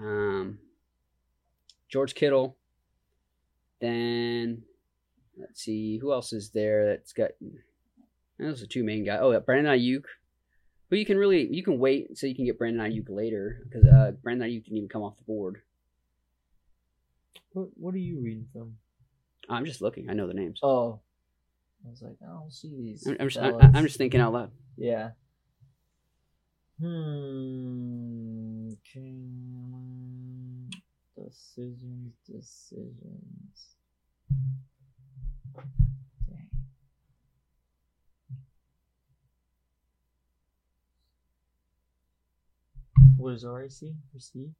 um, George Kittle. Then let's see who else is there that's got. Those are two main guys. Oh, yeah, Brandon Aiyuk. But you can really you can wait so you can get Brandon Aiyuk later because uh, Brandon Aiyuk didn't even come off the board. What, what are you reading from? I'm just looking. I know the names. Oh, I was like, I don't see these. I'm, I'm just. I, I'm just thinking out loud. Yeah. Hmm. King- Decisions. Decisions. Dang. What is RAC? Received?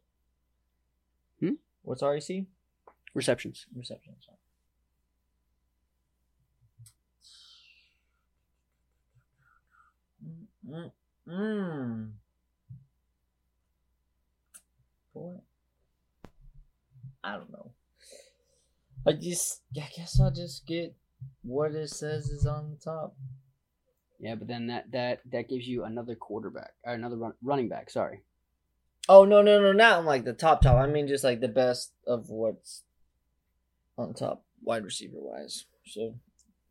Hmm? What's RAC? Receptions. Reception. Sorry. Mm, mm, mm. Boy, I don't know. I just, I guess I'll just get what it says is on the top. Yeah, but then that that that gives you another quarterback or another run, running back. Sorry. Oh no, no, no! Not like the top top. I mean, just like the best of what's on top, wide receiver wise. So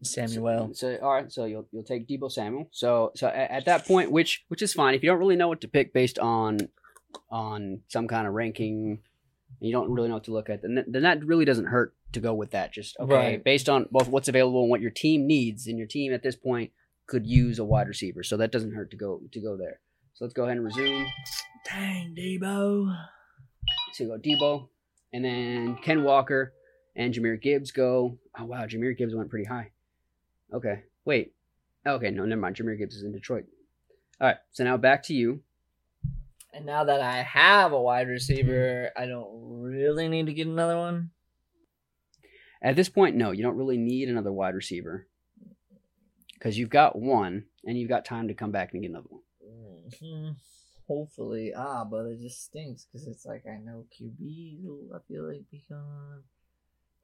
Samuel. So, so all right, so you'll you'll take Deebo Samuel. So so at, at that point, which which is fine if you don't really know what to pick based on on some kind of ranking, and you don't really know what to look at. Then then that really doesn't hurt to go with that. Just okay, Right. based on both what's available and what your team needs, and your team at this point could use a wide receiver, so that doesn't hurt to go to go there. So let's go ahead and resume. Dang, Deebo. So you go Deebo, and then Ken Walker and Jahmyr Gibbs go. Oh wow, Jahmyr Gibbs went pretty high. Okay, wait. Okay, no, never mind. Jahmyr Gibbs is in Detroit. All right, so now back to you. And now that I have a wide receiver, I don't really need to get another one. At this point, no, you don't really need another wide receiver because you've got one, and you've got time to come back and get another one. Mhm. Hopefully, ah, but it just stinks because it's like I know QBs. I feel like be gone.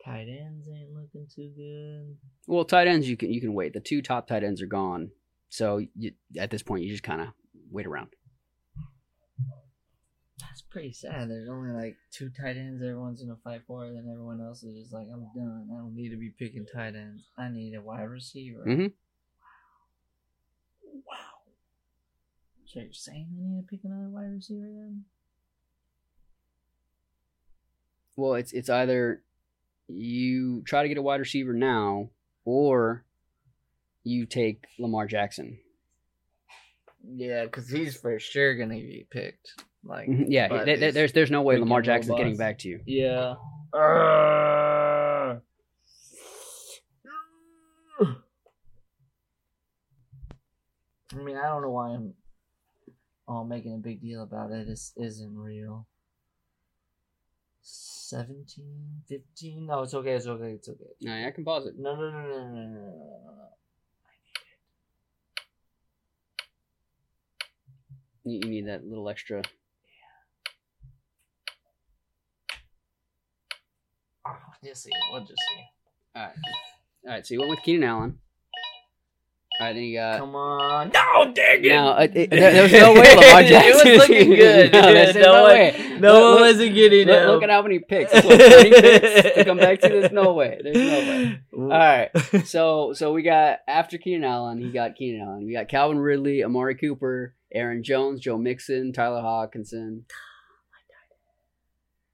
Tight ends ain't looking too good. Well, tight ends you can you can wait. The two top tight ends are gone, so you, at this point you just kind of wait around. That's pretty sad. There's only like two tight ends everyone's gonna fight for, then everyone else is just like, I'm done. I don't need to be picking tight ends. I need a wide receiver. Mhm. Wow. So you're saying I need to pick another wide receiver then? Well, it's it's either you try to get a wide receiver now, or you take Lamar Jackson. Yeah, because he's for sure gonna be picked. Like, yeah, th- th- there's there's no way Lamar Jackson's robust. getting back to you. Yeah. Uh, I mean, I don't know why I'm all making a big deal about it. This isn't real. 17, 15. No, it's okay. It's okay. It's okay. No, yeah, I can pause it. No, no, no, no, no, no, no, no. I need it. You need that little extra just see. We'll just see. All right, all right. So you went with Keenan Allen. All right, then you got. Come on. No, dang it. No, it, it, there, there was no way Lamar Jackson. it was looking good. no, there's, there's no, way. No Look- one wasn't getting Look, him. look at how many picks. What, 20 picks to come back to. There's no way. There's no way. All right. So so we got after Keenan Allen, he got Keenan Allen. We got Calvin Ridley, Amari Cooper, Aaron Jones, Joe Mixon, Tyler Hockenson.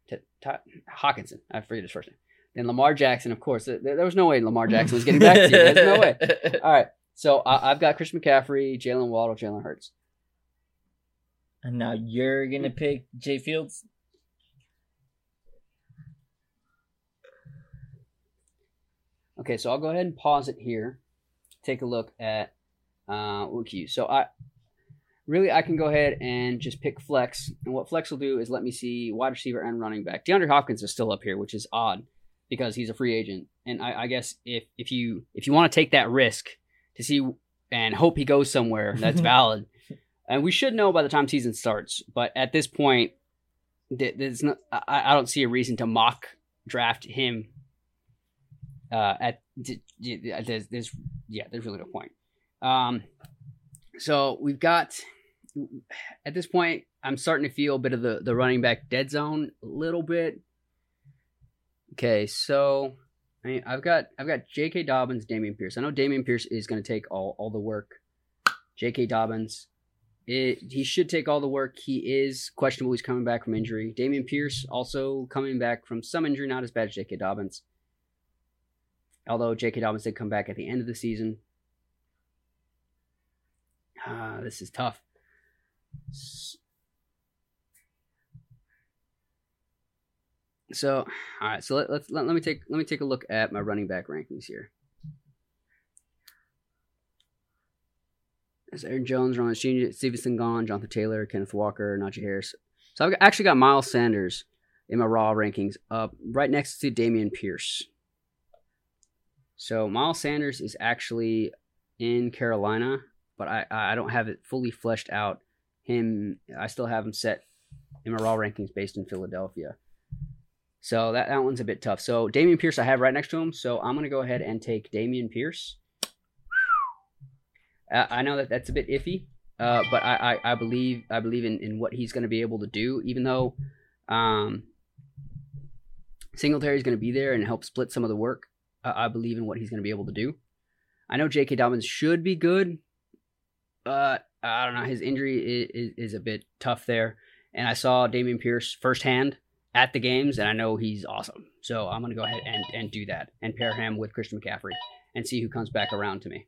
T- Ty- Hockenson. I forget his first name. Then Lamar Jackson, of course. There, there was no way Lamar Jackson was getting back to you. There's no way. All right. So I, I've got Chris McCaffrey, Jalen Waddle, Jalen Hurts. And now you're gonna pick Jay Fields. Okay, so I'll go ahead and pause it here. Take a look at uh, you. So I really I can go ahead and just pick flex, and what flex will do is let me see wide receiver and running back. DeAndre Hopkins is still up here, which is odd because he's a free agent, and I, I guess if if you if you want to take that risk to see and hope he goes somewhere, that's valid. And we should know by the time season starts, but at this point, there's no, I, I don't see a reason to mock draft him uh, at there's, there's yeah there's really no point. Um so we've got at this point i'm starting to feel a bit of the the running back dead zone a little bit okay so I mean, i've got i've got jk dobbins dameon pierce i know dameon pierce is going to take all all the work jk dobbins it, he should take all the work. He is questionable. He's coming back from injury. Dameon Pierce also coming back from some injury, not as bad as J.K. Dobbins although J.K. Dobbins did come back at the end of the season. Ah, this is tough. So, all right. So let, let's let, let me take let me take a look at my running back rankings here. There's Aaron Jones, Ron Stevenson gone, Jonathan Taylor, Kenneth Walker, Najee Harris. So I've actually got Miles Sanders in my raw rankings up right next to Dameon Pierce. So Miles Sanders is actually in Carolina, but I I don't have it fully fleshed out. Him, I still have him set in my raw rankings based in Philadelphia. So that, that one's a bit tough. So Dameon Pierce I have right next to him. So I'm gonna go ahead and take Dameon Pierce. Uh, I know that that's a bit iffy, uh, but I, I, I believe I believe in, in what he's gonna be able to do. Even though um, Singletary is gonna be there and help split some of the work. I I believe in what he's going to be able to do. I know J.K. Dobbins should be good, but I don't know. His injury is, is, is a bit tough there. And I saw Dameon Pierce firsthand at the games, and I know he's awesome. So I'm going to go ahead and, and do that and pair him with Christian McCaffrey and see who comes back around to me.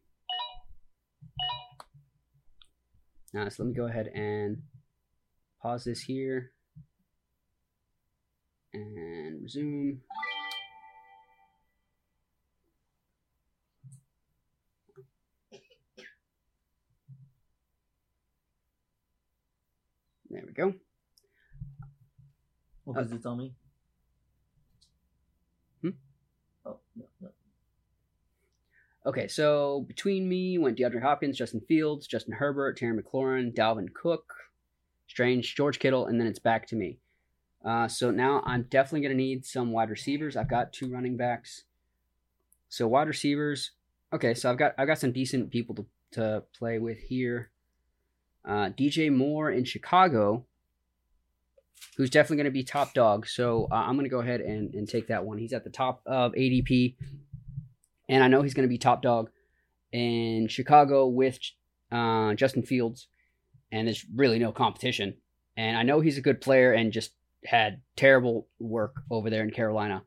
Now, so let me go ahead and pause this here and resume. There we go. Well, because it's on me. Hmm? Oh, no, no. Okay, so between me went DeAndre Hopkins, Justin Fields, Justin Herbert, Terry McLaurin, Dalvin Cook, Strange, George Kittle, and then it's back to me. Uh, so now I'm definitely going to need some wide receivers. I've got two running backs. So wide receivers. Okay, so I've got I've got some decent people to, to play with here. Uh, DJ Moore in Chicago, who's definitely going to be top dog. So uh, I'm going to go ahead and, and take that one. He's at the top of ADP, and I know he's going to be top dog in Chicago with uh, Justin Fields, and there's really no competition. And I know he's a good player and just had terrible work over there in Carolina.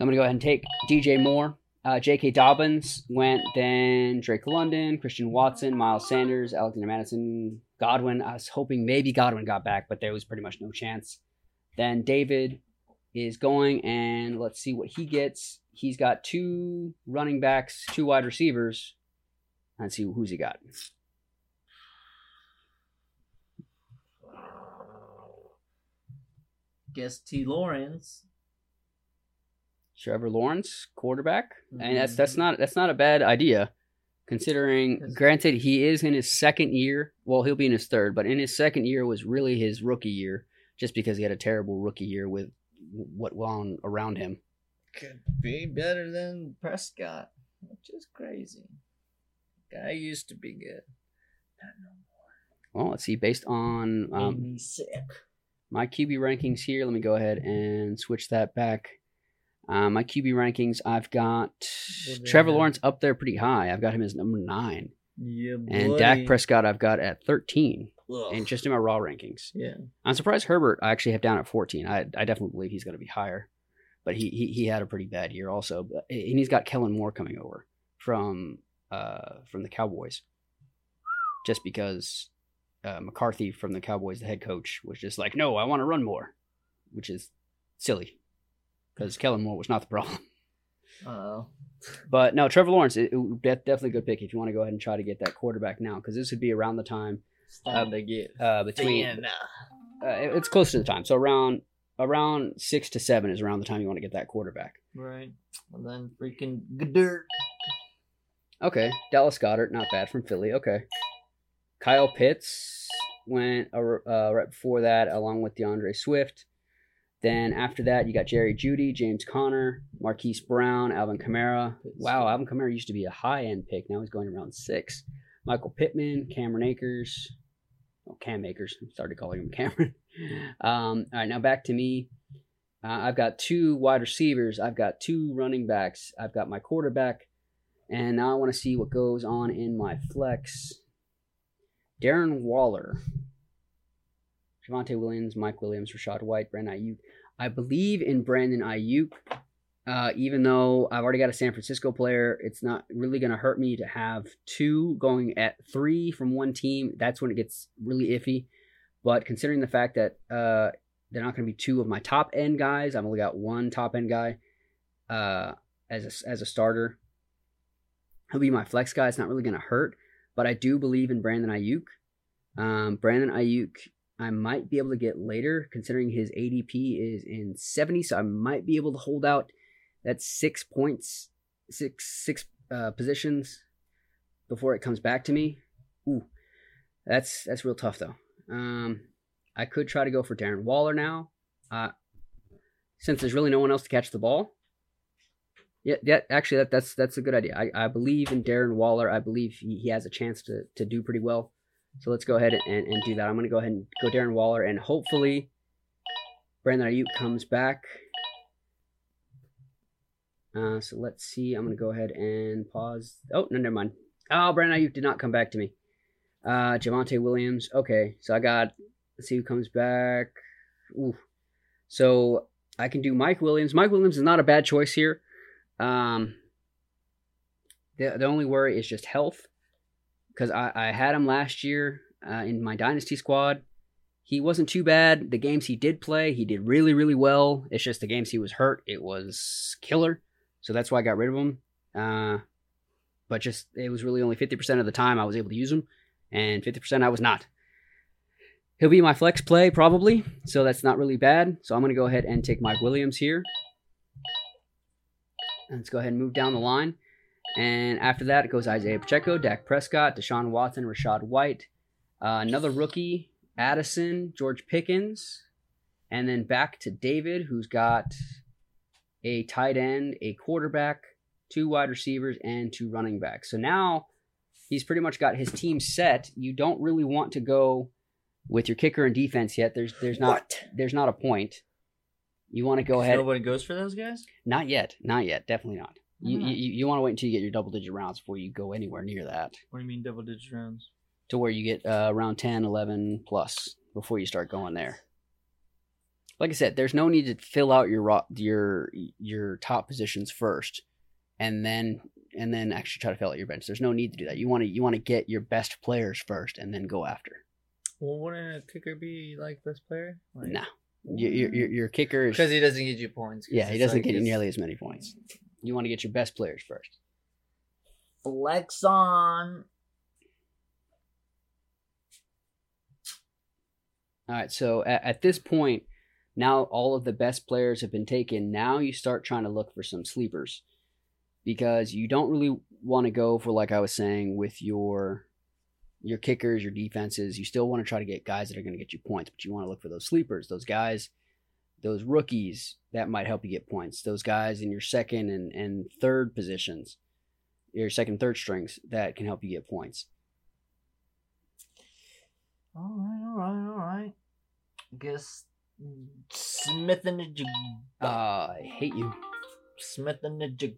I'm going to go ahead and take DJ Moore. Uh, J.K. Dobbins went, then Drake London, Christian Watson, Miles Sanders, Alexander Mattison, Godwin. I was hoping maybe Godwin got back, but there was pretty much no chance. Then David is going, and let's see what he gets. He's got two running backs, two wide receivers. Let's see who's he got. Guess T. Lawrence. Trevor Lawrence, quarterback, and that's that's not that's not a bad idea, considering. Yes. Granted, he is in his second year. Well, he'll be in his third, but in his second year was really his rookie year, just because he had a terrible rookie year with what went on around him. Could be better than Prescott, which is crazy. Guy used to be good. Not no Well, let's see. Based on more. um, sick. my QB rankings here, let me go ahead and switch that back. Uh, my QB rankings, I've got do Trevor Lawrence up there pretty high. I've got him as number nine, Yeah, and buddy. Dak Prescott I've got at thirteen, Ugh. and just in my raw rankings. yeah. I'm surprised Herbert I actually have down at 14. I I definitely believe he's going to be higher, but he, he he had a pretty bad year also. But, and he's got Kellen Moore coming over from uh from the Cowboys, just because uh, McCarthy from the Cowboys, the head coach, was just like, no, I want to run more, which is silly because Kellen Moore was not the problem. Oh. But no, Trevor Lawrence, it, it, de- definitely a good pick if you want to go ahead and try to get that quarterback now because this would be around the time It's time to get uh, between uh, it's close to the time. So around around six to seven is around the time you want to get that quarterback. Right. And then freaking dirt. Okay, Dallas Goedert, not bad from Philly. Okay, Kyle Pitts went uh, uh, right before that, along with DeAndre Swift. Then after that, you got Jerry Jeudy, James Conner, Marquise Brown, Alvin Kamara. Wow, Alvin Kamara used to be a high end pick. Now he's going around six. Michael Pittman, Cameron Akers. Oh, Cam Akers. I started calling him Cameron. Um, all right, now back to me. Uh, I've got two wide receivers. I've got two running backs. I've got my quarterback. And now I want to see what goes on in my flex. Darren Waller. Javonte Williams, Mike Williams, Rachaad White, Brandon Aiyuk. I believe in Brandon Aiyuk. Uh, even though I've already got a San Francisco player, it's not really going to hurt me to have two going at three from one team. That's when it gets really iffy. But considering the fact that uh, they're not going to be two of my top end guys, I've only got one top end guy uh, as a, as a starter. He'll be my flex guy. It's not really going to hurt, but I do believe in Brandon Aiyuk. Um, Brandon Aiyuk, I might be able to get later, considering his ADP is in 70, so I might be able to hold out that six points, six six uh, positions before it comes back to me. Ooh, that's that's real tough though. Um, I could try to go for Darren Waller now, uh, since there's really no one else to catch the ball. Yeah, yeah. Actually, that, that's that's a good idea. I, I believe in Darren Waller. I believe he, he has a chance to, to do pretty well. So let's go ahead and, and do that. I'm going to go ahead and go Darren Waller, and hopefully Brandon Aiyuk comes back. Uh, so let's see. I'm going to go ahead and pause. Oh, no, never mind. Oh, Brandon Aiyuk did not come back to me. Uh, Javonte Williams. Okay, so I got. Let's see who comes back. Ooh. So I can do Mike Williams. Mike Williams is not a bad choice here. Um, the, the only worry is just health. Because I, I had him last year uh, in my dynasty squad. He wasn't too bad. The games he did play, he did really, really well. It's just the games he was hurt, it was killer. So that's why I got rid of him. Uh, but just it was really only 50% of the time I was able to use him, and 50% I was not. He'll be my flex play probably, so that's not really bad. So I'm going to go ahead and take Mike Williams here. Let's go ahead and move down the line. And after that, it goes Isaiah Pacheco, Dak Prescott, Deshaun Watson, Rachaad White, uh, another rookie, Addison, George Pickens, and then back to David, who's got a tight end, a quarterback, two wide receivers, and two running backs. So now he's pretty much got his team set. You don't really want to go with your kicker and defense yet. There's there's not What? there's not a point. You want to go ahead. Nobody goes for those guys. Not yet. Not yet. Definitely not. You, you, you want to wait until you get your double digit rounds before you go anywhere near that. What do you mean double digit rounds? To where you get uh, around 10, 11 plus before you start going there. Like I said, there's no need to fill out your your your top positions first, and then and then actually try to fill out your bench. There's no need to do that. You want to you want to get your best players first, and then go after. Well, wouldn't a kicker be like best player? Like, No, your your, your, your kicker is because he doesn't get you points. yeah he doesn't like get his nearly as many points. You want to get your best players first. Flex on. All right, so at, at this point, now all of the best players have been taken. Now you start trying to look for some sleepers because you don't really want to go for like I was saying with your your kickers, your defenses. You still want to try to get guys that are going to get you points, but you want to look for those sleepers, those guys, those rookies that might help you get points. Those guys in your second and, and third positions, your second, third strings that can help you get points. All right, all right, all right. Guess Smith-Njigba. Uh, I hate you. Smith-Njigba.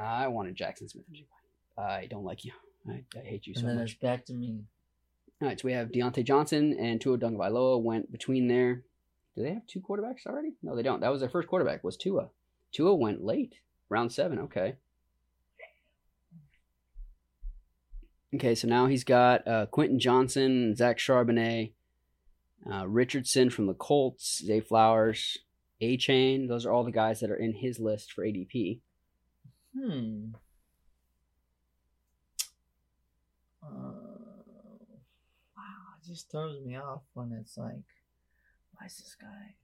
I wanted Jaxon Smith. And jig i don't like you. I, I hate you so And then much. it's back to me. All right, so we have Diontae Johnson and Tua Tagovailoa went between there. Do they have two quarterbacks already? No, they don't. That was their first quarterback. Was Tua. Tua went late, round seven. Okay. Okay, so now he's got uh, Quentin Johnston, Zach Charbonnet, uh, Richardson from the Colts, Zay Flowers, Achane. Those are all the guys that are in his list for ADP. Hmm. Uh, wow, it just throws me off when it's like, why is this guy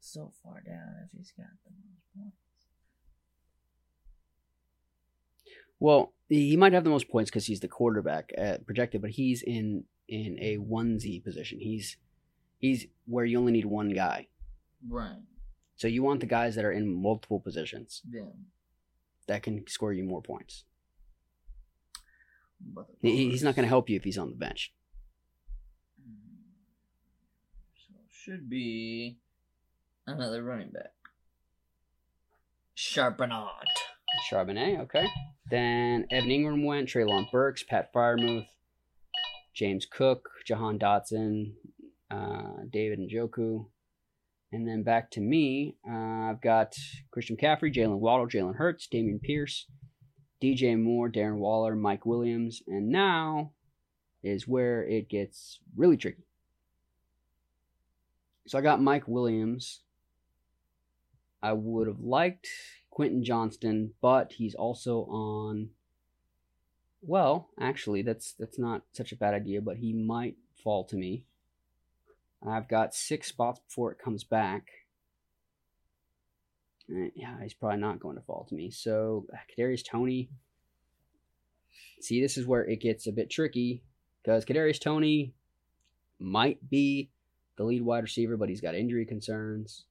so far down if he's got the most points? Well, he might have the most points because he's the quarterback at projected, but he's in in a onesie position. He's he's where you only need one guy. Right. So you want the guys that are in multiple positions Then. that can score you more points. He- He's not going to help you if he's on the bench. So should be another running back. Charbonnet. Charbonnet, okay. Then Evan Engram went, Treylon Burks, Pat Freiermuth, James Cook, Jahan Dotson, uh, David Njoku. And then back to me, uh, I've got Christian McCaffrey, Jalen Waddle, Jalen Hurts, Damian Pierce, DJ Moore, Darren Waller, Mike Williams. And now is where it gets really tricky. So I got Mike Williams. I would have liked Quentin Johnston, but he's also on. Well, actually, that's that's not such a bad idea, but he might fall to me. I've got six spots before it comes back. Uh, yeah, he's probably not going to fall to me. So uh, Kadarius Toney. See, this is where it gets a bit tricky because Kadarius Toney might be the lead wide receiver, but he's got injury concerns.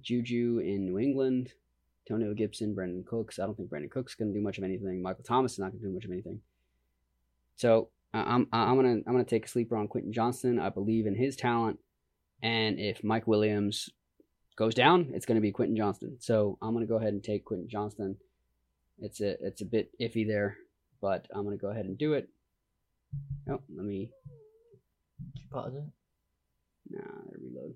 Juju in New England, Antonio Gibson, Brandin Cooks. I don't think Brandin Cooks going to do much of anything. Michael Thomas is not going to do much of anything. So I'm I'm gonna I'm gonna take a sleeper on Quentin Johnston. I believe in his talent, and if Mike Williams goes down, it's going to be Quentin Johnston. So I'm gonna go ahead and take Quentin Johnston. It's a it's a bit iffy there, but I'm gonna go ahead and do it. Oh, let me Pause it? nah, reload.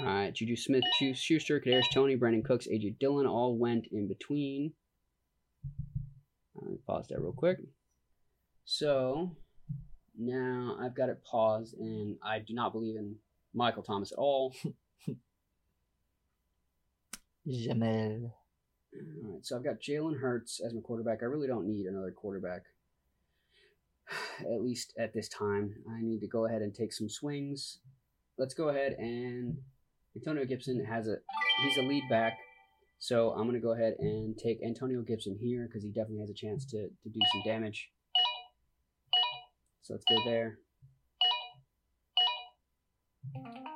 All right, Juju Smith, Chu- Schuster, Kadarius Toney, Brandin Cooks, AJ Dillon all went in between. Let me pause that real quick. So now I've got it paused, and I do not believe in Michael Thomas at all. Jamel. All right, so I've got Jalen Hurts as my quarterback. I really don't need another quarterback, at least at this time. I need to go ahead and take some swings. Let's go ahead and Antonio Gibson has a he's a lead back, so I'm gonna go ahead and take Antonio Gibson here because he definitely has a chance to to do some damage. So let's go there.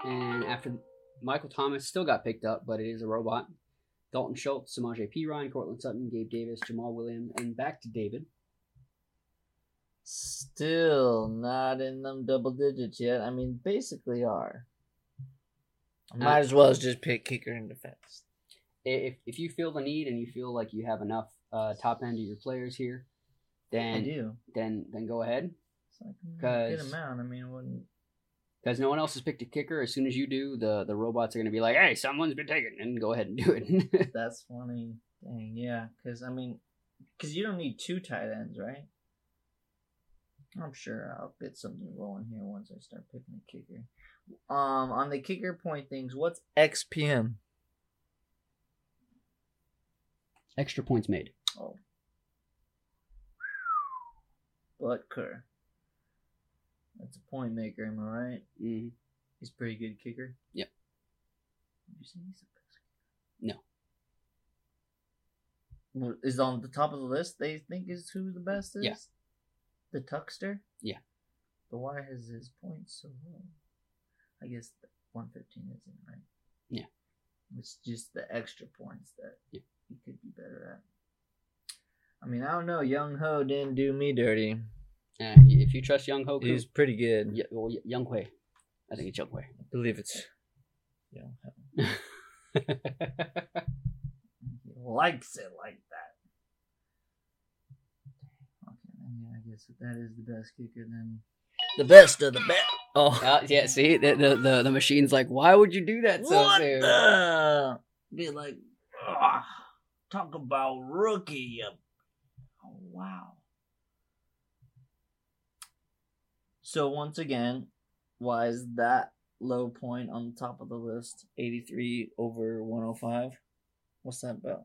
And after Michael Thomas still got picked up, but it is a robot. Dalton Schultz, Samaje P. Ryan, Courtland Sutton, Gabe Davis, Jamaal Williams, and back to David. Still not in them double digits yet. I mean, basically are. I might as well just pick kicker and defense. If, if you feel the need and you feel like you have enough uh, top end of your players here, I then do. then then go ahead. It's like 'Cause- amount. I mean, wouldn't Because no one else has picked a kicker. As soon as you do, the, the robots are going to be like, hey, someone's been taken, and go ahead and do it. that's funny. Dang, yeah. Because I mean, because you don't need two tight ends, right? I'm sure I'll get something rolling here once I start picking a kicker. Um, on the kicker point things, what's XPM? Extra points made. Oh. Butker. That's a point maker, am I right? hmm He's a pretty good kicker. Yep. Would you say he's the best? kicker? No. Well, Is on the top of the list? They think is who the best is. Yeah. The Tuckster. Yeah. But why is his points so low? I guess the one fifteen isn't right. Yeah. It's just the extra points that Yeah. he could be better at. I mean, I don't know. Young Ho didn't do me dirty. Uh, if you trust Younghoe Koo, He's pretty good. yeah, well, Young Hui. I think it's Young Hui. I believe it's Young Ho. He likes it like that. Okay, then yeah, I guess that is the best kicker, then the best of the best. Oh, Uh, yeah, see, the, the the the machine's like, why would you do that so what soon? the? Be like, ugh, talk about rookie. Oh wow. So once again, why is that low point on the top of the list? Eighty three over one hundred five. What's that about?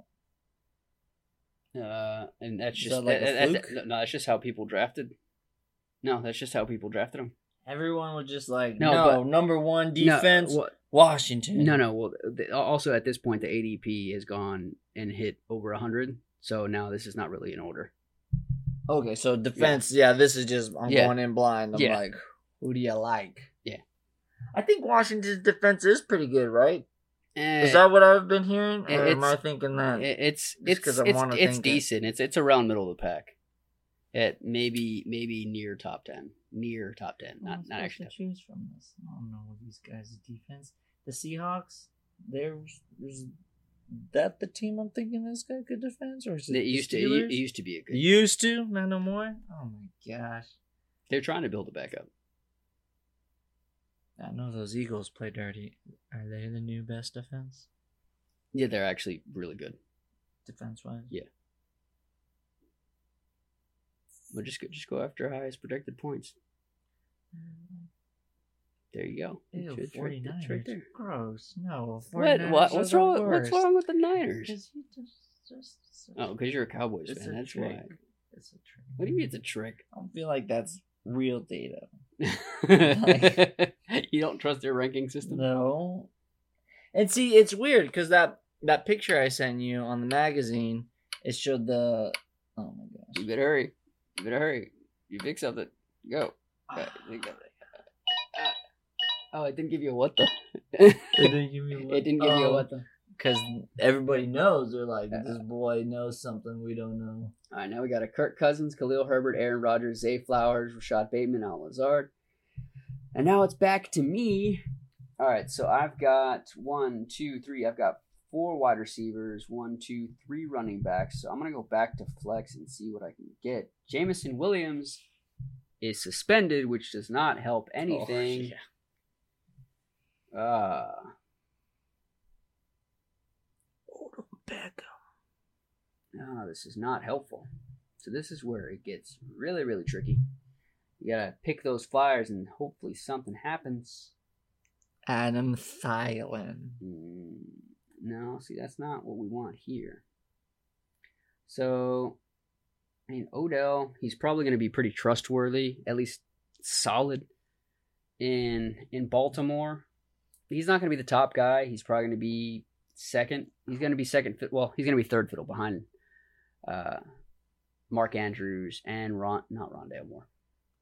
Uh, and that's just that like a that- that- fluke? that- no, that's just how people drafted. No, that's just how people drafted them. Everyone was just like, No, no, but- number one defense, No, Washington. no, no. Well, the, also at this point, the ADP has gone and hit over hundred. So now this is not really in order. Okay, so defense, yeah, this is just I'm Yeah. going in blind. I'm Yeah. like, who do you like? Yeah. I think Washington's defense is pretty good, right? Eh, Is that what I've been hearing? it- Or am I thinking that? it- it's Just I it's, wanna it's think it. decent. It's it's around middle of the pack. At maybe maybe near top ten, near top ten, I'm not not actually. to choose from this. I don't know what these guys' defense. The Seahawks, there's is that the team I'm thinking this guy could defense, or is it It used to it, it used to be a good. used to, not no more. Oh my gosh. They're trying to build it back up. I know those Eagles play dirty. Are they the new best defense? Yeah, they're actually really good. Defense wise? Yeah. But just go, just go after highest projected points. Mm-hmm. There you go. Ew, It's- it's right- 49 it's right there. Gross. No. What? What? What's wrong? What's wrong with the Niners? Because you just, just, Oh, because you're a Cowboys it's fan. a That's trick. why. It's a trick. What do you mean it's a trick? I don't feel like that's real data. you don't trust their ranking system? No. And see, it's weird because that that picture I sent you on the magazine, it showed the. Oh my You better hurry. You better hurry. You pick something. Go think of it. Uh, Oh, it didn't give you a what the? It didn't give me It didn't give you a Oh. what the. Because everybody knows they're like uh, this boy knows something we don't know. All right, now we got a Kirk Cousins, Khalil Herbert, Aaron Rodgers, Zay Flowers, Rashod Bateman, Al Lazard. And now it's back to me. All right, so I've got one, two, three. I've got four wide receivers, one, two, three running backs. So I'm going to go back to flex and see what I can get. Jameson Williams is suspended, which does not help oh, anything. Oh, yeah. Ah. Odell Beckham. Ah, this is not helpful. So this is where it gets really, really tricky. You gotta pick those flyers and hopefully something happens. Adam Thielen. Mm, no, see, that's not what we want here. So, I mean, Odell, he's probably going to be pretty trustworthy, at least solid in in Baltimore. He's not going to be the top guy. He's probably going to be second. He's going to be second. Well, he's going to be third fiddle behind uh, Mark Andrews and Ron, not Rondale Moore,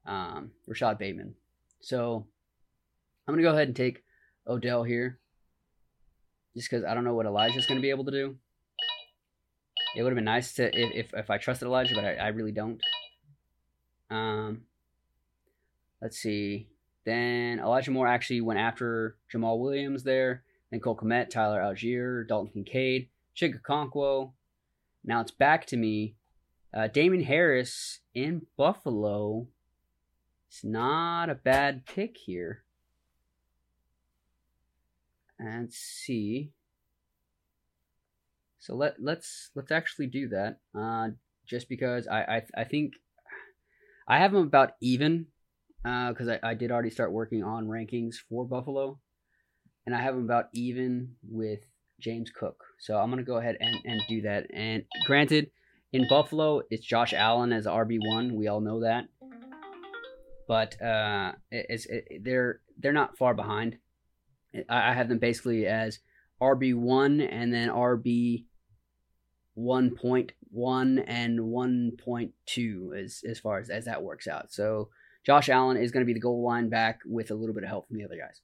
um, Rashod Bateman. So I'm going to go ahead and take Odell here, just because I don't know what Elijah's going to be able to do. It would have been nice to if, if, if I trusted Elijah, but I, I really don't. Um, let's see. Then Elijah Moore actually went after Jamaal Williams there. Then Cole Kmet, Tyler Allgeier, Dalton Kincaid, Chig Okonkwo. Now it's back to me. Uh, Damien Harris in Buffalo. It's not a bad pick here. And let's see. So let let's let's actually do that. Uh, just because I I, I think I have them about even because I, I did already start working on rankings for Buffalo, and I have them about even with James Cook. So I'm gonna go ahead and, and do that. And granted, in Buffalo, it's Josh Allen as RB one. We all know that, but uh, it's it, they're they're not far behind. I I have them basically as RB one and then RB one point one and one point two as as far as as that works out. So Josh Allen is going to be the goal line back with a little bit of help from the other guys.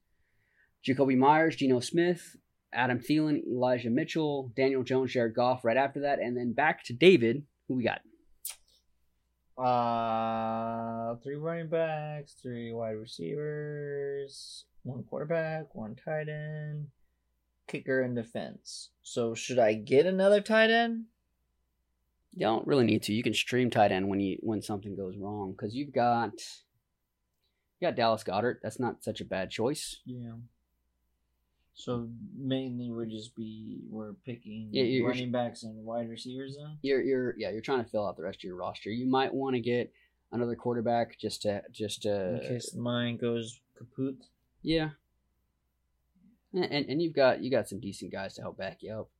Jakobi Meyers, Geno Smith, Adam Thielen, Elijah Mitchell, Daniel Jones, Jared Goff right after that, and then back to David. Who we got? Uh, three running backs, three wide receivers, one quarterback, one tight end, kicker, and defense. So should I get another tight end? You don't really need to. You can stream tight end when you when something goes wrong because you've got you got Dallas Goedert. That's not such a bad choice. Yeah. So mainly we're just be we're picking Yeah, you're- running backs and wide receivers then. You're you're yeah you're trying to fill out the rest of your roster. You might want to get another quarterback just to just to In case mine goes kaput. Yeah. And, and and you've got you got some decent guys to help back you up.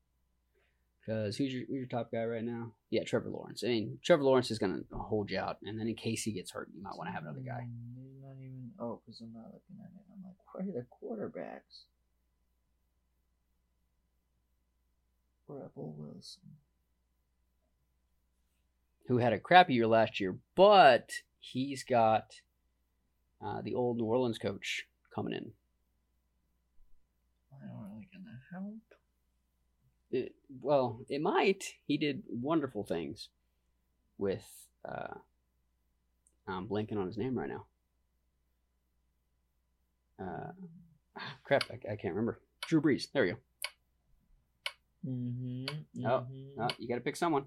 Cause who's your who's your top guy right now? Yeah, Trevor Lawrence. I mean, Trevor Lawrence is gonna hold you out, and then in case he gets hurt, you might want to have another guy. Mm, Maybe not even. Oh, because I'm not looking at it. I'm like, where are the quarterbacks? Rebel Wilson. Who had a crappy year last year, but he's got uh, the old New Orleans coach coming in. I don't really gonna help. It, well, it might. He did wonderful things with. Uh, I'm blanking on his name right now. Uh, crap, I, I can't remember. Drew Brees. There we go. Mm-hmm. Oh, Oh, you got to pick someone.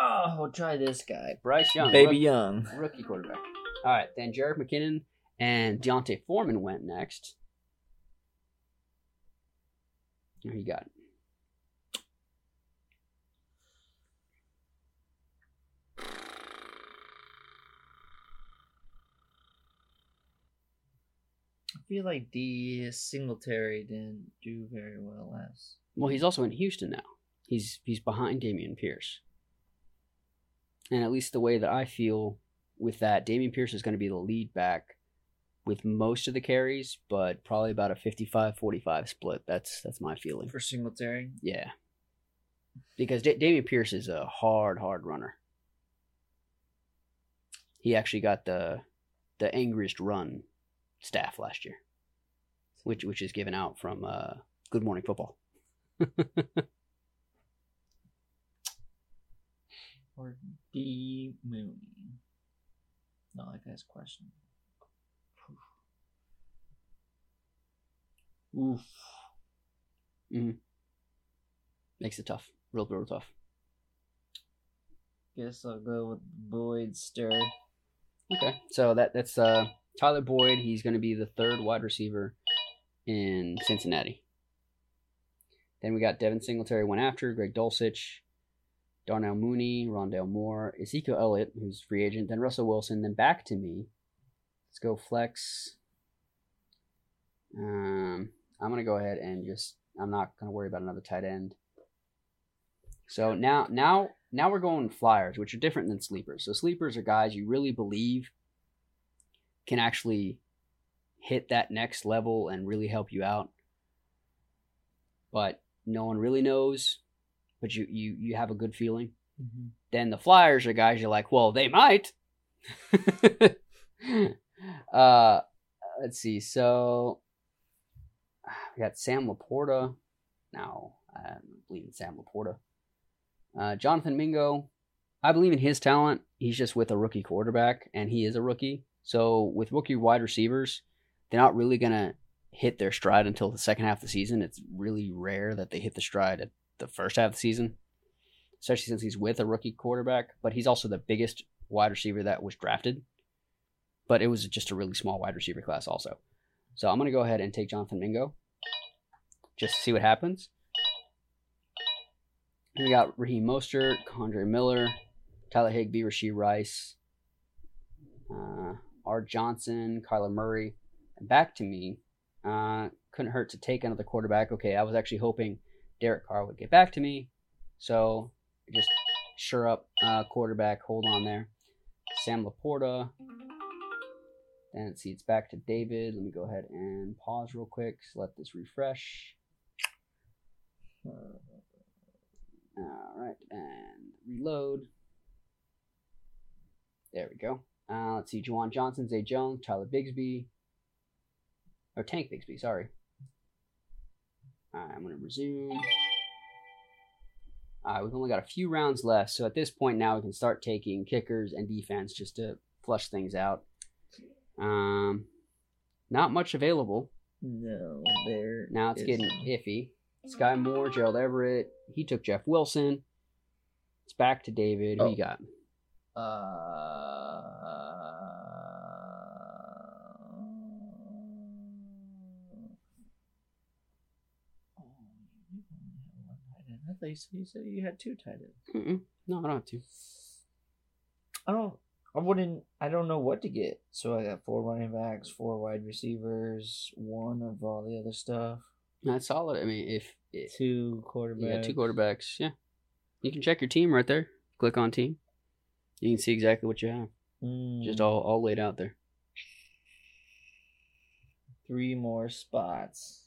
Oh, we'll try this guy. Bryce Young, Baby rook- Young. rookie quarterback. All right, then Jerick McKinnon and D'Onta Foreman went next. Who you got? I feel like D Singletary didn't do very well last. Well, he's also in Houston now. He's he's behind Dameon Pierce. And at least the way that I feel with that, Dameon Pierce is going to be the lead back with most of the carries, but probably about a 55-45 split. That's that's my feeling. For Singletary. Yeah. Because da- Dameon Pierce is a hard, hard runner. He actually got the the angriest run staff last year, which which is given out from uh, Good Morning Football. Or D Mooney. Not like that's question. Oof. Makes it tough, real, real tough. Guess I'll go with Boyd Sturd. Okay, so that that's uh, Tyler Boyd. He's going to be the third wide receiver in Cincinnati. Then we got Devin Singletary went after Greg Dulcich, Darnell Mooney, Rondale Moore, Ezekiel Elliott, who's free agent, then Russell Wilson, then back to me. Let's go flex. Um, I'm gonna go ahead and just I'm not gonna worry about another tight end. So now now now we're going flyers, which are different than sleepers. So sleepers are guys you really believe can actually hit that next level and really help you out. But no one really knows, but you you you have a good feeling. Mm-hmm. Then the flyers are guys you're like, well, they might. uh, let's see. So we got Sam LaPorta. Now I believe in Sam LaPorta. Uh, Jonathan Mingo. I believe in his talent. He's just with a rookie quarterback, and he is a rookie. So with rookie wide receivers, they're not really gonna hit their stride until the second half of the season. It's really rare that they hit the stride at the first half of the season, especially since he's with a rookie quarterback. But he's also the biggest wide receiver that was drafted. But it was just a really small wide receiver class, also. So I'm gonna go ahead and take Jonathan Mingo, just to see what happens. Then we got Raheem Mostert, Kendre Miller, Tyler Higbee, Rashee Rice, uh, R. Johnson, Kyler Murray, back to me. Uh, couldn't hurt to take another quarterback. Okay, I was actually hoping Derek Carr would get back to me, so just sure up uh, quarterback. Hold on there, Sam LaPorta. And see it's back to David. Let me go ahead and pause real quick. So let this refresh. All right, and reload. There we go. Uh, let's see, Juwan Johnson, Zay Jones, Tyler Bigsby, or Tank Bigsby, sorry. Right, I'm going to resume. All right, we've only got a few rounds left, so at this point now we can start taking kickers and defense just to flush things out. Um, not much available. No, there. Now it's is- getting iffy. Skyy Moore, Gerald Everett. He took Jeff Wilson. It's back to David. Who Oh. you got? Uh, oh, you only have one tight end. I thought you said you, said you had two tight ends. Mm-mm. No, I don't have to. I don't. I wouldn't. I don't know what to get. So I got four running backs, four wide receivers, one of all the other stuff, That's solid. I mean, if, if two quarterbacks. you got two quarterbacks, yeah, you can check your team right there. Click on team. You can see exactly what you have, Mm, just all all laid out there. three more spots.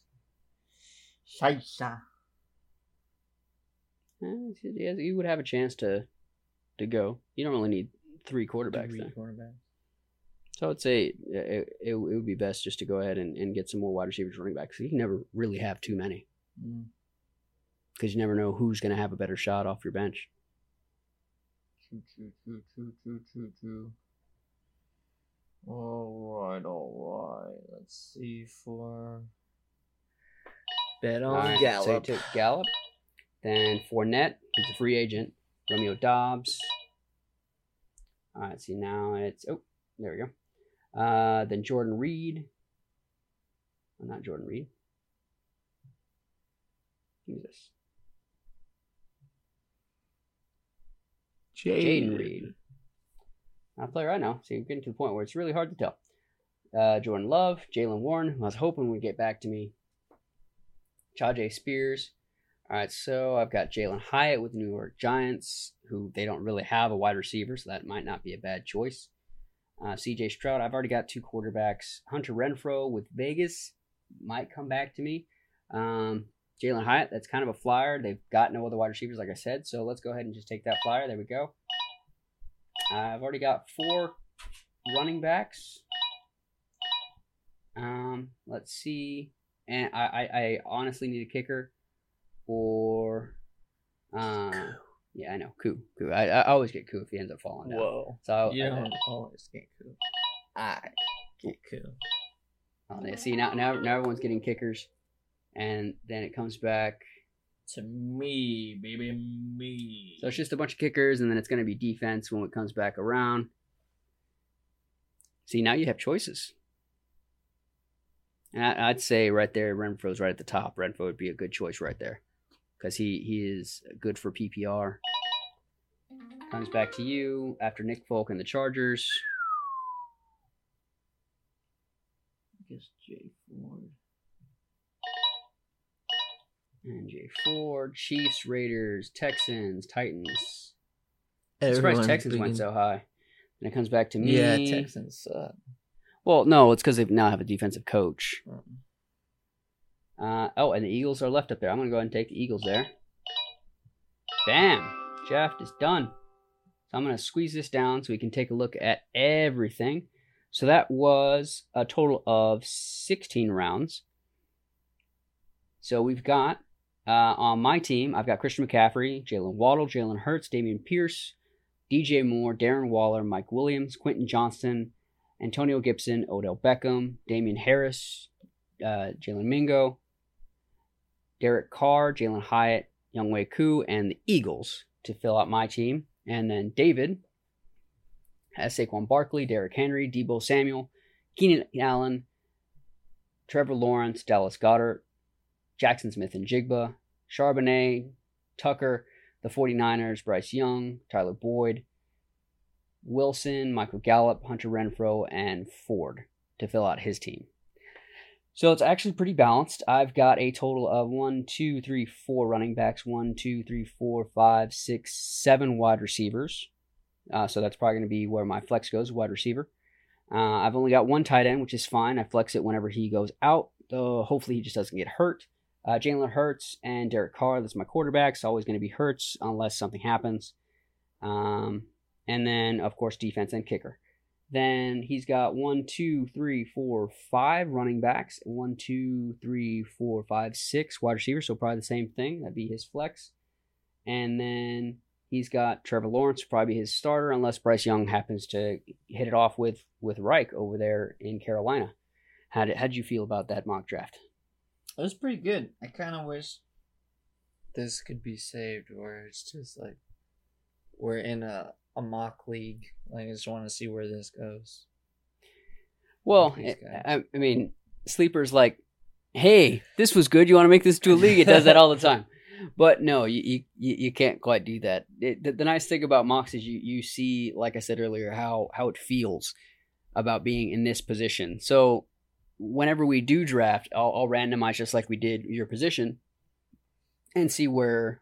Scheisse. Yeah, you would have a chance to to go. You don't really need three quarterbacks. Three there. quarterbacks. So So I'd say it, it, it would be best just to go ahead and, and get some more wide receivers, running backs. Because you can never really have too many Mm. because you never know who's going to have a better shot off your bench. True, true, true, true, true, true, true. All right, all right. Let's see for bet on All right, So you took Gallup. Then Fournette, he's a free agent. Romeo Doubs. All right, see now it's oh there we go. Uh, then Jordan Reed. Oh, not Jordan Reed. Who's this? Jayden Reed. Not a player I know. So you're getting to the point where it's really hard to tell. Uh, Jordan Love, Jaylen Warren, who I was hoping would get back to me. Tyjae Spears. All right, so I've got Jalin Hyatt with New York Giants, who they don't really have a wide receiver, so that might not be a bad choice. Uh, CJ Stroud, I've already got two quarterbacks. Hunter Renfrow with Vegas might come back to me. Um, Jalin Hyatt, that's kind of a flyer. They've got no other wide receivers, like I said, so let's go ahead and just take that flyer. There we go. I've already got four running backs. Um, let's see, and I, I, I honestly need a kicker, or, uh, yeah, I know, Koo, Koo. I, I always get Koo if he ends up falling down. Whoa. So You I- don't always get cool. I get cool. Oh, yeah, see now, now, now everyone's getting kickers, and then it comes back. To me, baby, me. So it's just a bunch of kickers, and then it's going to be defense when it comes back around. See, now you have choices. And I, I'd say right there, Renfrow's right at the top. Renfrow would be a good choice right there because he he is good for PPR. Comes back to you after Nick Folk and the Chargers. I guess Jay Ford. And Jay Ford, Chiefs, Raiders, Texans, Titans. I'm surprised Texans being- went so high. And it comes back to me. Yeah, Texans suck. Well, no, it's because they now have a defensive coach. Um, Uh, oh, and the Eagles are left up there. I'm going to go ahead and take the Eagles there. Bam! Draft is done. So I'm going to squeeze this down so we can take a look at everything. So that was a total of 16 rounds. So we've got uh, on my team, I've got Christian McCaffrey, Jaylen Waddle, Jalen Hurts, Dameon Pierce, DJ Moore, Darren Waller, Mike Williams, Quentin Johnston, Antonio Gibson, Odell Beckham, Damien Harris, uh, Jalen Mingo, Derek Carr, Jalin Hyatt, Younghoe Koo, and the Eagles to fill out my team. And then David has Saquon Barkley, Derrick Henry, Deebo Samuel, Keenan Allen, Trevor Lawrence, Dallas Goedert, Jackson Smith and Jigba, Charbonnet, Tucker, the 49ers, Bryce Young, Tyler Boyd, Wilson, Michael Gallup, Hunter Renfrow, and Ford to fill out his team. So it's actually pretty balanced. I've got a total of one, two, three, four running backs, one, two, three, four, five, six, seven wide receivers. Uh, so that's probably going to be where my flex goes, wide receiver. Uh, I've only got one tight end, which is fine. I flex it whenever he goes out. Hopefully he just doesn't get hurt. Uh, Jalen Hurts and Derek Carr, that's my quarterback. quarterbacks. Always going to be Hurts unless something happens. Um, and then, of course, defense and kicker. Then he's got one, two, three, four, five running backs. One, two, three, four, five, six wide receivers. So probably the same thing. That'd be his flex. And then he's got Trevor Lawrence, probably his starter, unless Bryce Young happens to hit it off with with Reich over there in Carolina. How did how'd you feel about that mock draft? It was pretty good. I kind of wish this could be saved, where it's just like we're in a a mock league. Like I just want to see where this goes. Well, I, I mean, sleepers like, hey, this was good. You want to make this to a league? It does that all the time. But no, you you, you you can't quite do that. It, the, the nice thing about mocks is you you see, like I said earlier, how how it feels about being in this position. So whenever we do draft, I'll, I'll randomize just like we did your position, and see where,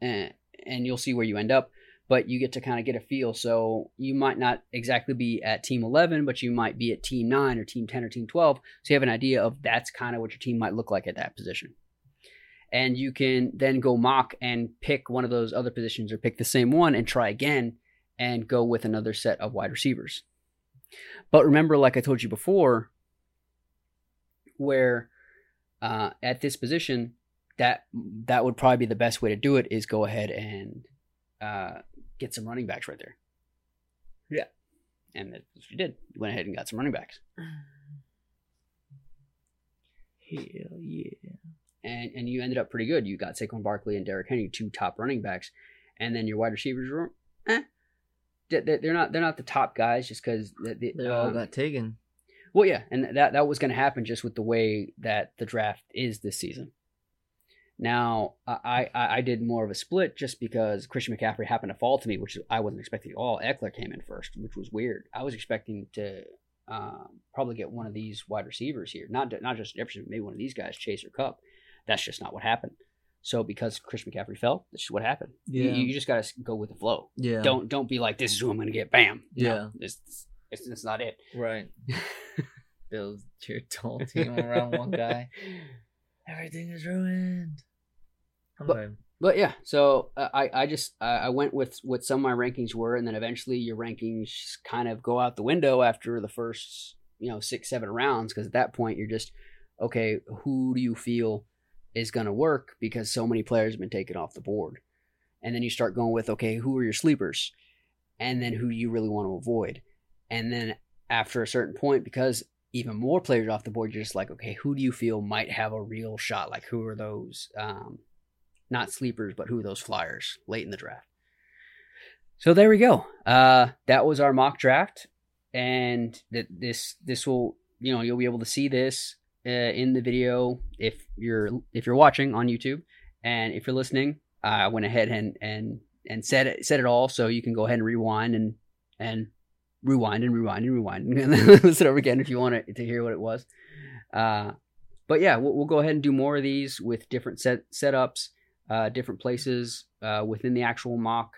eh, and you'll see where you end up. But you get to kind of get a feel. So you might not exactly be at team eleven, but you might be at team nine or team ten or team twelve. So you have an idea of that's kind of what your team might look like at that position and you can then go mock and pick one of those other positions or pick the same one and try again and go with another set of wide receivers. But remember, like I told you before, where uh, at this position, that that would probably be the best way to do it is go ahead and uh, get some running backs right there. Yeah. And that's what you did. You went ahead and got some running backs. Hell yeah! and and you ended up pretty good. You got Saquon Barkley and Derrick Henry, two top running backs, and then your wide receivers were, eh, They- they- they're not they're not the top guys just because They all got taken. well, yeah, and that that was going to happen just with the way that the draft is this season. Now, I, I I did more of a split just because Christian McCaffrey happened to fall to me, which I wasn't expecting at all. Ekeler came in first, which was weird. I was expecting to um, probably get one of these wide receivers here, not not just Jefferson, maybe one of these guys, Chase or Kupp. That's just not what happened. So because Christian McCaffrey fell, this is what happened. You- Yeah. You, you just got to go with the flow. Yeah. Don't don't be like this is who I'm going to get. Bam. No, Yeah. this, this is not it. Right. Build your whole team around one guy. Everything is ruined. But- Okay. But yeah, so uh, I I just I I went with what some of my rankings were, and then eventually your rankings kind of go out the window after the first you know six seven rounds because at that point you're just okay, who do you feel is going to work because so many players have been taken off the board, and then you start going with okay, who are your sleepers, and then who do you really want to avoid, and then after a certain point because even more players off the board, you're just like okay, who do you feel might have a real shot? Like who are those? Um, not sleepers, but who are those flyers late in the draft. So there we go. Uh, that was our mock draft, and that this this will you know you'll be able to see this uh, in the video if you're if you're watching on YouTube, and if you're listening, I went ahead and and and said it said it all, so you can go ahead and rewind and and rewind and rewind and rewind and listen over again if you want to, to hear what it was. Uh, but yeah, we'll, we'll go ahead and do more of these with different set setups, uh, different places uh, within the actual mock,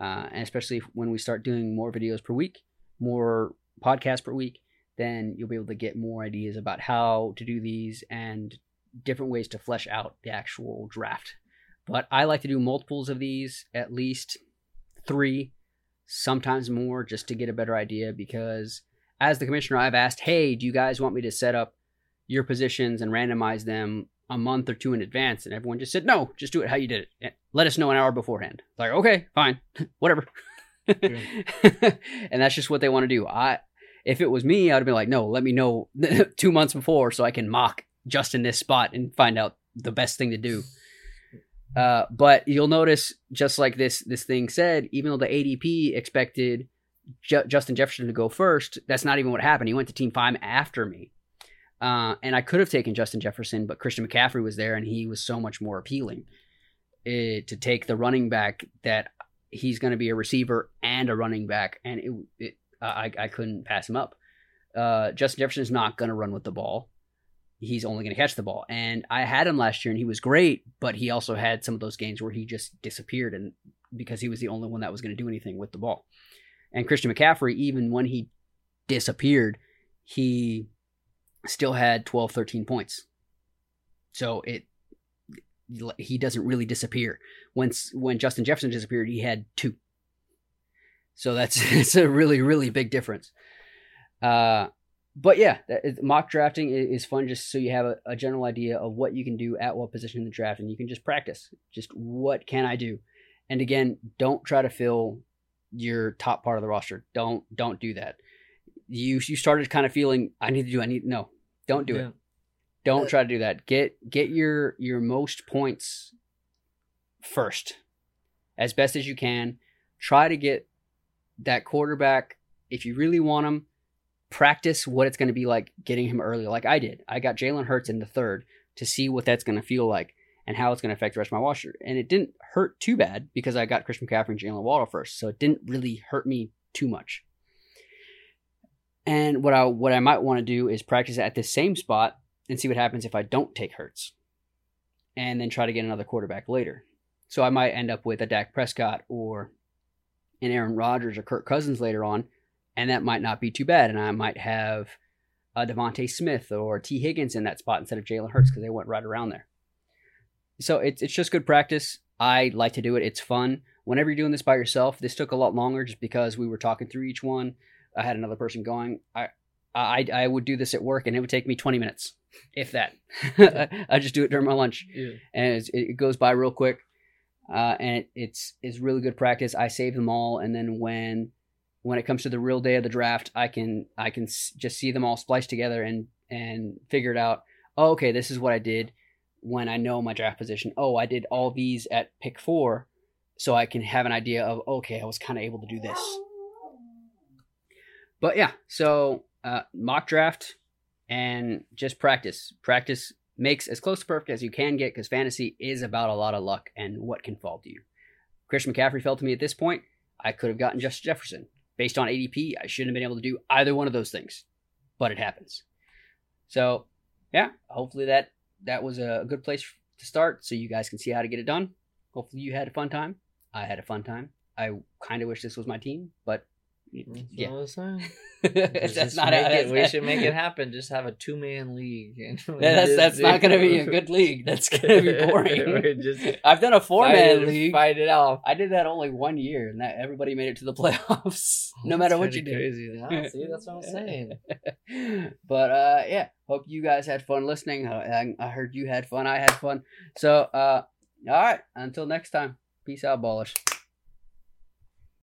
uh, and especially when we start doing more videos per week, more podcasts per week, then you'll be able to get more ideas about how to do these and different ways to flesh out the actual draft. But I like to do multiples of these, at least three, sometimes more, just to get a better idea. Because as the commissioner, I've asked, hey, do you guys want me to set up your positions and randomize them a month or two in advance? And everyone just said, no, just do it how you did it. Let us know an hour beforehand. Like, okay, fine, whatever. and that's just what they want to do. I, if it was me, I'd be like, no, let me know two months before so I can mock just in this spot and find out the best thing to do. Uh, but you'll notice, just like this this thing said, even though the ADP expected J- Justin Jefferson to go first, that's not even what happened. He went to Team Five after me, uh, and I could have taken Justin Jefferson, but Christian McCaffrey was there, and he was so much more appealing. It, eh, to take the running back that he's going to be a receiver and a running back, and it, it I I couldn't pass him up. Uh, Justin Jefferson is not going to run with the ball he's only going to catch the ball. And I had him last year and he was great, but he also had some of those games where he just disappeared and because he was the only one that was going to do anything with the ball. And Christian McCaffrey, even when he disappeared, he still had 12, 13 points. So it he doesn't really disappear. When when Justin Jefferson disappeared, he had two. So that's it's a really really big difference. Uh, but yeah, mock drafting is fun just so you have a, a, general idea of what you can do at what position in the draft, and you can just practice. Just what can I do? And again, don't try to fill your top part of the roster. Don't don't do that. You you started kind of feeling I need to do I need no. Don't do yeah. it. Don't uh, try to do that. Get get your your most points first, as best as you can. Try to get that quarterback if you really want him practice what it's going to be like getting him early, like I did. I got Jalen Hurts in the third to see what that's going to feel like and how it's going to affect the rest of my washer. And it didn't hurt too bad because I got Christian McCaffrey and Jaylen Waddle first, so it didn't really hurt me too much. And what I what I might want to do is practice at this same spot and see what happens if I don't take Hurts, and then try to get another quarterback later. So I might end up with a Dak Prescott or an Aaron Rodgers or Kirk Cousins later on, and that might not be too bad. And I might have uh, DeVonta Smith or Tee Higgins in that spot instead of Jalen Hurts because they went right around there. So it's it's just good practice. I like to do it. It's fun. Whenever you're doing this by yourself, this took a lot longer just because we were talking through each one. I had another person going. I I I would do this at work and it would take me 20 minutes, if that. I just do it during my lunch, yeah. and it goes by real quick. Uh, and it, it's it's really good practice. I save them all, and then when when it comes to the real day of the draft, I can I can just see them all spliced together and and figure it out. Oh, okay, this is what I did when I know my draft position. Oh, I did all these at pick four, so I can have an idea of okay, I was kind of able to do this. But yeah, so uh, mock draft and just practice. Practice makes as close to perfect as you can get because fantasy is about a lot of luck and what can fall to you. Christian McCaffrey fell to me at this point. I could have gotten Justin Jefferson based on ADP, I shouldn't have been able to do either one of those things, but it happens. So, yeah, hopefully that that was a good place to start, so you guys can see how to get it done. Hopefully, you had a fun time. I had a fun time. I kind of wish this was my team, but that's yeah. that's not it. We should make it happen. Just have a two man league. yeah, that's that's not going to be a good league. That's going to be boring. just I've done a four man league. Fight it out. I did that only one year, and that everybody made it to the playoffs, oh, no matter what you did. Crazy. Yeah, see, that's what I'm saying. but uh, yeah, hope you guys had fun listening. I, I heard you had fun. I had fun. So uh, all right, until next time. Peace out, ballers.